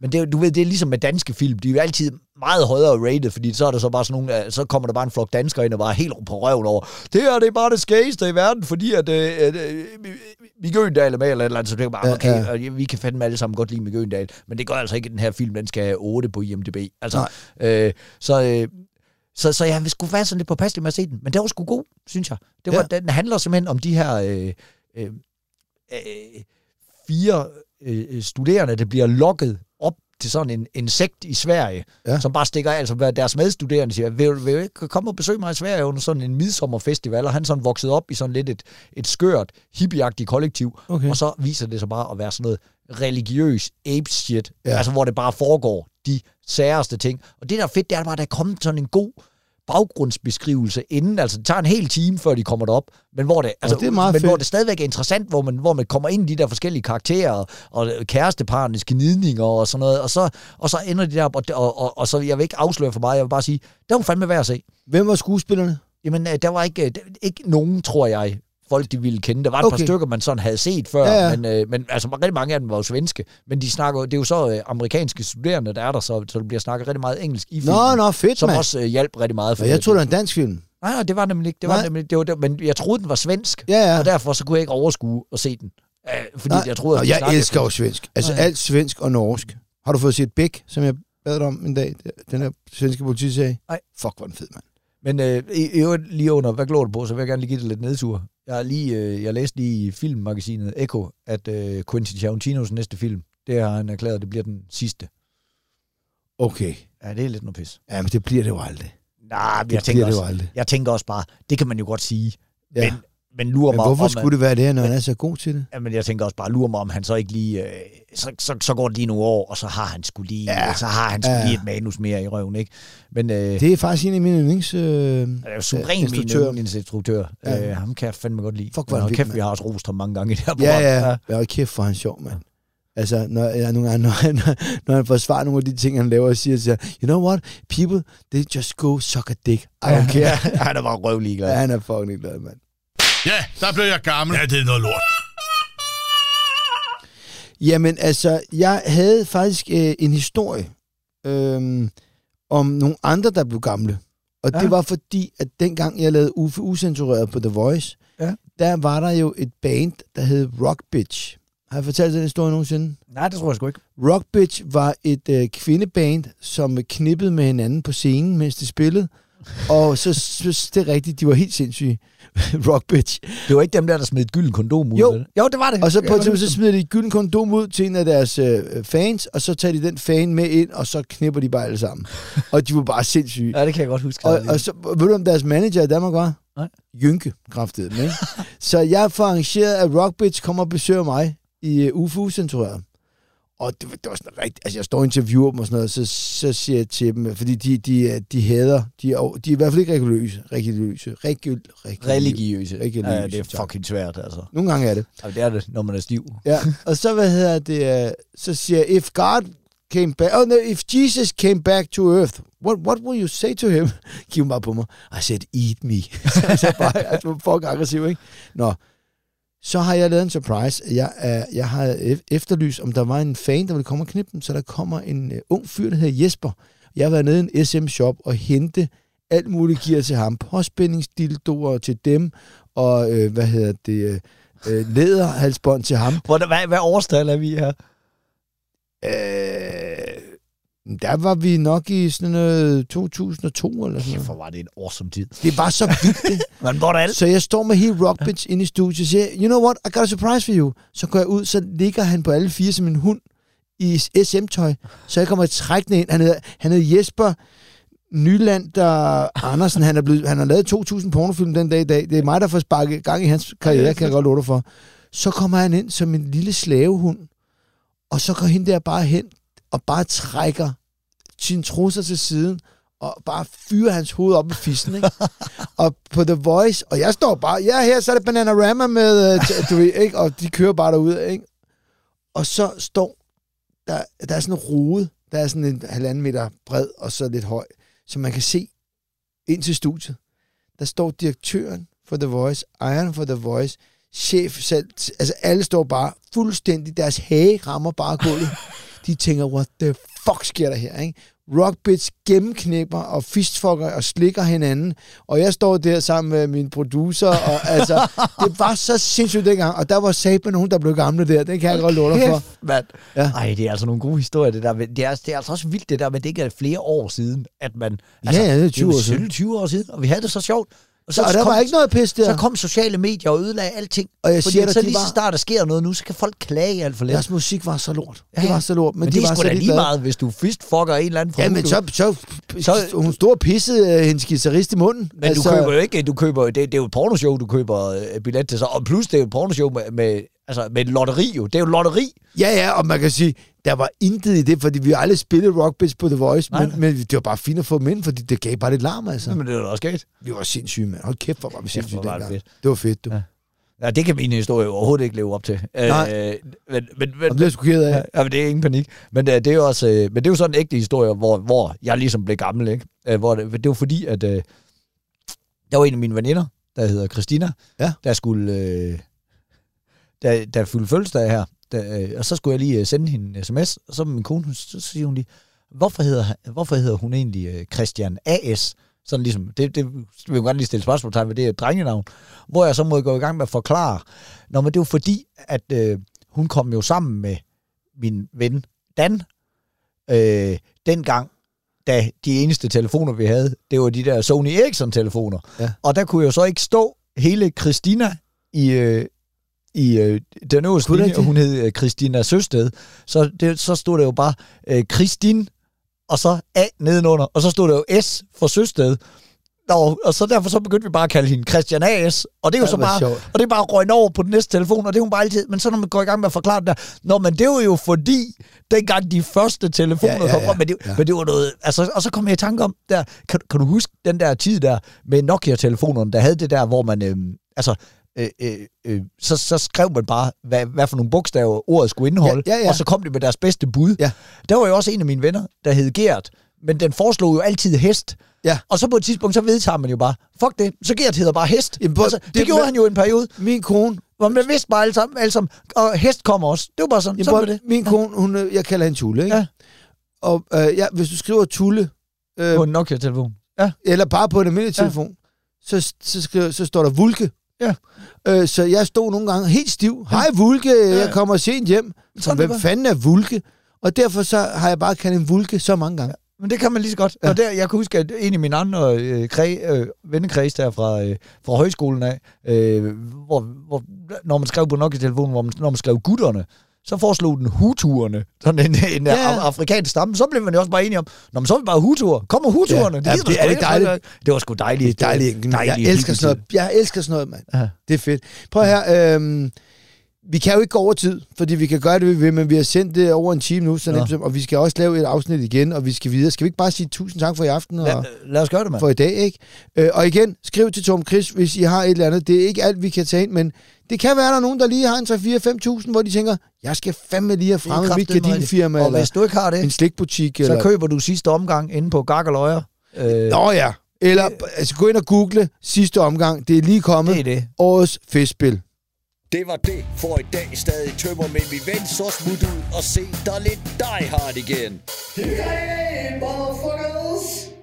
men det, du ved, det er ligesom med danske film. De er jo altid meget højere rated, fordi så er der så bare sådan nogle, øh, så kommer der bare en flok danskere ind og bare helt på røven over. Det her, det er bare det skægeste i verden, fordi at øh, øh, Mikke er med, eller et eller andet, så det er bare,
Ja,
okay,
ja.
ja. vi kan fandme alle sammen godt lide Mikke Øgendal, men det gør altså ikke, at den her film, den skal have 8 på IMDb. Altså,
Nej.
øh, så, øh, så, så jeg skulle være sådan lidt påpasselig med at se den, men det var sgu god, synes jeg. Det var,
Ja.
Den handler simpelthen om de her øh, øh, øh, fire øh, studerende, der bliver lokket op til sådan en, en sekt i Sverige,
Ja.
som bare stikker af. Altså hvad deres medstuderende siger, vil, vil ikke komme og besøge mig i Sverige under sådan en midsommerfestival? Og han sådan vokset op i sådan lidt et, et skørt, hippieagtigt kollektiv.
Okay.
Og så viser det sig bare at være sådan noget religiøs ape shit.
Ja.
Altså hvor det bare foregår de særeste ting. Og det, der er fedt, det er bare, at der er kommet sådan en god baggrundsbeskrivelse inden. Altså, det tager en hel time, før de kommer derop. Men hvor det, altså,
det er meget
men hvor det stadigvæk er interessant, hvor man, hvor man kommer ind i de der forskellige karakterer, og, og kæresteparnes gnidninger og sådan noget. Og så, og så ender de der, og, og, og, og, så, jeg vil ikke afsløre for meget, jeg vil bare sige, der var fandme værd at se.
Hvem var skuespillerne?
Jamen, øh, der var ikke, øh, ikke nogen, tror jeg, folk, de ville kende. Der var et okay. Par stykker, man sådan havde set før,
Ja, ja.
Men, øh, men altså, rigtig mange af dem var jo svenske. Men de snakker, det er jo så øh, amerikanske studerende, der er der, så, så der bliver snakket rigtig meget engelsk i filmen.
Nå, nå, fedt,
Som
mand.
også øh, hjalp rigtig meget. For
Og jeg troede, det var en dansk film.
Nej, nej, det var nemlig ikke. Det var
Nej.
nemlig, det var, det, men jeg troede, den var svensk.
Ja, ja.
Og derfor så kunne jeg ikke overskue at se den. Øh, fordi
Nej,
jeg troede, at
jeg
snakkede
elsker jo
svensk.
Altså
Nej.
alt svensk og norsk. Har du fået set Bæk, som jeg bad dig om en dag? Den her svenske politiserie?
Nej.
Fuck, hvor den fed, mand.
Men øh, i, øvrigt lige under, hvad glår du på, så vil jeg gerne lige give det lidt nedtur. Jeg, lige, øh, jeg læste lige i filmmagasinet Echo, at øh, Quentin Tarantinos næste film, det har han erklæret, det bliver den sidste.
Okay.
Ja, det er lidt noget pis.
Ja, men det bliver det jo aldrig.
Nej,
Det
jeg tænker,
bliver det jo
også,
aldrig.
jeg tænker også bare, det kan man jo godt sige.
Ja.
Men, men lurer
Men
mig
hvorfor
om,
skulle det være det, når han er så god til det?
Ja, men jeg tænker også bare, lurer mig, om han så ikke lige... Øh, så, så, så går det lige nogle år, og så har han skulle lige,
Ja.
ja. så har han skulle
Ja.
lige et manus mere i røven, ikke? Men øh,
Det er faktisk en af mine yndlings... Øh,
det er jo suverænt min
instruktør.
yndlingsinstruktør.
Ja.
Øh, ham kan jeg fandme godt lide.
Fuck, hvor
Men
han
kæft, vi har også rost ham mange gange i det her
ja,
program.
ja. Ja, kæft for han sjov, mand. Altså, når, ja, nogle gange, når han, når han forsvarer nogle af de ting, han laver, og siger til you know what, people, they just go suck a dick. I don't care.
han er bare røvlig glad.
ja, han er fucking glad, mand.
Ja, der blev jeg gammel. Ja, det er noget lort.
Jamen, altså, jeg havde faktisk øh, en historie øh, om nogle andre, der blev gamle. Og ja. Det var fordi, at dengang jeg lavede Uffe Usensureret på The Voice,
Ja.
der var der jo et band, der hed Rock Bitch. Har jeg fortalt den historie nogensinde?
Nej, det tror jeg sgu ikke.
Rock Bitch var et øh, kvindeband, som knippede med hinanden på scenen, mens de spillede. Og så synes det er rigtigt, de var helt sindssyge. Rock Bitch.
Det var ikke dem der, der smed et gylden kondom ud.
Jo.
vel? jo, det var det.
Og så på et tidspunkt, så smider de et gylden kondom ud til en af deres øh, fans, og så tager de den fan med ind, og så knipper de bare alle sammen. og de var bare sindssyge.
Ja, det kan jeg godt huske.
Og, og så, ved du, om deres manager i Danmark var?
Nej.
Jynke, kraftede ikke? så jeg får arrangeret, at Rock Bitch kommer og besøger mig i uh, UFO Censureret. Og det, var- det var sådan rigtigt, altså jeg står og interviewer dem og sådan noget, så, så siger jeg til dem, fordi de, de, de hader, de er, de er i hvert fald ikke religiøse, religiøse, religiøse,
Religiøse.
Religiøse,
Ja, det er fucking svært, altså.
Nogle gange er det.
Ja, det er det, når man er stiv.
Ja, og så hvad hedder det, uh, så siger jeg, if God came back, oh no, if Jesus came back to earth, what, what will you say to him? Giv mig bare på mig. I said, eat me. så bare, altså, fuck aggressiv, ikke? Nå, så har jeg lavet en surprise. Jeg, er, jeg har ef- efterlyst, om der var en fan, der ville komme og knippe dem, så der kommer en uh, ung fyr, der hedder Jesper. Jeg har været nede i en SM-shop og hente alt muligt gear til ham. Påspændingsdildoer til dem, og øh, hvad hedder det, øh, øh, læderhalsbånd til ham.
Hvor, hvad, hvad årstal er vi her?
Øh, der var vi nok i sådan noget 2002 eller sådan
Kæft, hvor
noget.
var det en awesome tid.
Det var så vildt.
Man hvor der alt.
Så jeg står med hele Rockbitch inde i studiet og siger, you know what, I got a surprise for you. Så går jeg ud, så ligger han på alle fire som en hund i SM-tøj. Så jeg kommer trækkende ind. Han hedder, han hedder Jesper Nyland der Andersen. Han, er blevet, han har lavet 2.000 pornofilm den dag i dag. Det er mig, der får sparket gang i hans karriere, kan jeg godt love dig for. Så kommer han ind som en lille slavehund. Og så går hende der bare hen og bare trækker sine trusser til siden og bare fyrer hans hoved op i fissen, ikke? og på The Voice, og jeg står bare, ja, her så er det Bananarama med, uh, du ved, ikke? og de kører bare derud, ikke? Og så står, der, der er sådan en rode, der er sådan en halvanden meter bred, og så lidt høj, så man kan se ind til studiet. Der står direktøren for The Voice, ejeren for The Voice, chef selv, altså alle står bare fuldstændig, deres hage rammer bare gulvet. De tænker, what the fuck sker der her, ikke? Rockbits gennemknæpper og fistfucker og slikker hinanden. Og jeg står der sammen med min producer, og altså, det var så sindssygt dengang. Og der var sat med nogen, der blev gamle der. Det kan jeg godt love dig for.
Mand.
Ja.
Ja. Ej, det er altså nogle gode historier, det der. Det er, det er altså også vildt, det der, men det ikke er flere år siden, at man... Altså,
ja, det er 20
jo
år siden.
17, 20 år siden, og vi havde det så sjovt. Og
Så, og der var ikke noget pis der.
Så kom sociale medier og ødelagde alting.
Og jeg
Fordi
siger
at så lige
var-
så snart der sker noget nu, så kan folk klage alt for lidt.
Deres musik var så lort.
Ja,
Det var så lort. Men,
men
de
det er
var
sgu da lige meget, hvis du fistfucker en eller anden fra
Ja, men så, så, så, hun stod og pissede øh, hendes guitarist i munden. Altså,
Men du køber jo ikke, du køber, det, det er jo et pornoshow, du køber øh, billet til så, og plus det er jo et pornoshow med, med Altså, med lotteri jo. Det er jo lotteri.
Ja, ja, og man kan sige, der var intet i det, fordi vi har aldrig spillet Rockbits på The Voice,
Nej,
men, men det var bare fint at få dem ind, fordi det gav bare lidt larm, altså.
Men det er da også galt.
Vi var sindssyge, mand. Hold kæft, hvor var vi sindssyge
var det fedt.
Det var fedt, du.
Ja. Ja, det kan min historie overhovedet ikke leve op til.
Nej.
Øh, men, men, men,
det jeg sgu ked af.
Ja, men det er ingen panik. Men, øh, det er jo også, øh, men det er jo sådan en ægte historie, hvor, hvor jeg ligesom blev gammel. Ikke? Øh, hvor det, det var fordi, at øh, der var en af mine veninder, der hedder Christina,
Ja.
der skulle, øh, der, der fyldte fødselsdag her. Der, øh, og så skulle jeg lige øh, sende hende en sms, og så min kone, hun- så siger hun lige, hvorfor hedder, hvorfor hedder hun egentlig øh, Christian A.S.? Sådan ligesom, det, det vil jeg jo gerne lige stille spørgsmålstegn ved, det er et drengenavn. Hvor jeg så må gå i gang med at forklare, Nå, men det var fordi, at øh, hun kom jo sammen med min ven Dan, øh, dengang, da de eneste telefoner, vi havde, det var de der Sony Ericsson-telefoner.
Ja.
Og der kunne jo så ikke stå hele Christina i, øh, i øh, den øverste linje, og hun hed øh, Christina Søsted. Så, det, så stod der jo bare øh, Christine, og så A nedenunder, og så stod der jo S for Søsted. Og, og så derfor så begyndte vi bare at kalde hende Christian A.S. Og det er jo
Det
så bare,
sjovt.
og det er bare røgnet over på den næste telefon, og det er hun bare altid, men så når man går i gang med at forklare det der, Nå, men det var jo fordi, dengang de første telefoner
Ja, ja,
kom
ja,
men, det,
ja.
men det var noget, altså, og så kom jeg i tanke om, der, kan, kan du huske den der tid der, med Nokia-telefonerne, der havde det der, hvor man, øhm, altså, øh, øh, øh, så, så skrev man bare, hvad, hvad for nogle bogstaver ordet skulle indeholde,
Ja, ja, ja.
og så kom det med deres bedste bud.
Ja.
Der var jo også en af mine venner, der hed Gert, men den foreslog jo altid hest.
Ja.
Og så på et tidspunkt, så vedtager man jo bare, fuck det, så Gert hedder bare hest.
Jamen,
altså, det,
det-
gjorde
men-
han jo en periode,
Min kone,
hvor man vidste bare alle sammen, alle sammen og hest kommer også. Det var bare sådan,
Jamen,
sådan det.
min kone, hun, øh, jeg kalder hende Tulle, ikke?
Ja.
Og øh, ja, hvis du skriver Tulle, øh,
På en Nokia-telefon. Ja.
eller bare på en almindelig
Ja.
telefon, så, så, skriver, så står der Vulke.
Ja.
Øh, så jeg stod nogle gange helt stiv. Hej Vulke, jeg kommer sent hjem. Så, hvem fanden er Vulke? Og derfor så har jeg bare kaldt hende Vulke så mange gange.
Men det kan man lige så godt.
Ja.
Ja. Og der, jeg kan huske, at en af mine andre øh, kræ, øh, vennekreds der fra, øh, fra højskolen af, øh, hvor, hvor, når man skrev på Nokia-telefonen, hvor man, når man skrev gutterne, så foreslog den hutuerne, sådan en, en
Ja.
ja. afrikansk stamme. Så blev man jo også bare enige om, Nå, men så er vi bare hutuer. Kommer hutuerne.
Ja. Ja,
gider
det
sgu
er det dejligt.
Det var sgu dejligt.
Det er dejligt. enkelt. Jeg elsker sådan noget. Jeg elsker sådan noget, mand.
Ja.
Det er fedt. Prøv her. Øhm, vi kan jo ikke gå over tid, fordi vi kan gøre det, vi vil, men vi har sendt det over en time nu, så nemt, og vi skal også lave et afsnit igen, og vi skal videre. Skal vi ikke bare sige tusind tak for i aften og
Lad, lad os gøre det, mand.
for i dag, ikke? Øh, og igen, skriv til Tom Chris, hvis I har et eller andet. Det er ikke alt, vi kan tage ind, men det kan være, der er nogen, der lige har en 3-4-5.000, hvor de tænker, jeg skal fandme lige have fremme mit gardinfirma,
Og
eller
hvis du ikke har det,
en slikbutik,
så
eller...
køber du sidste omgang inde på Gakkeløjer. Øh,
Nå ja. Eller altså, gå ind og google sidste omgang. Det er lige kommet.
det er det.
Årets festspil.
Det var det for i dag. Stadig tømmer, men vi vent så smut ud og se dig lidt Die Hard igen.
Hey, motherfuckers!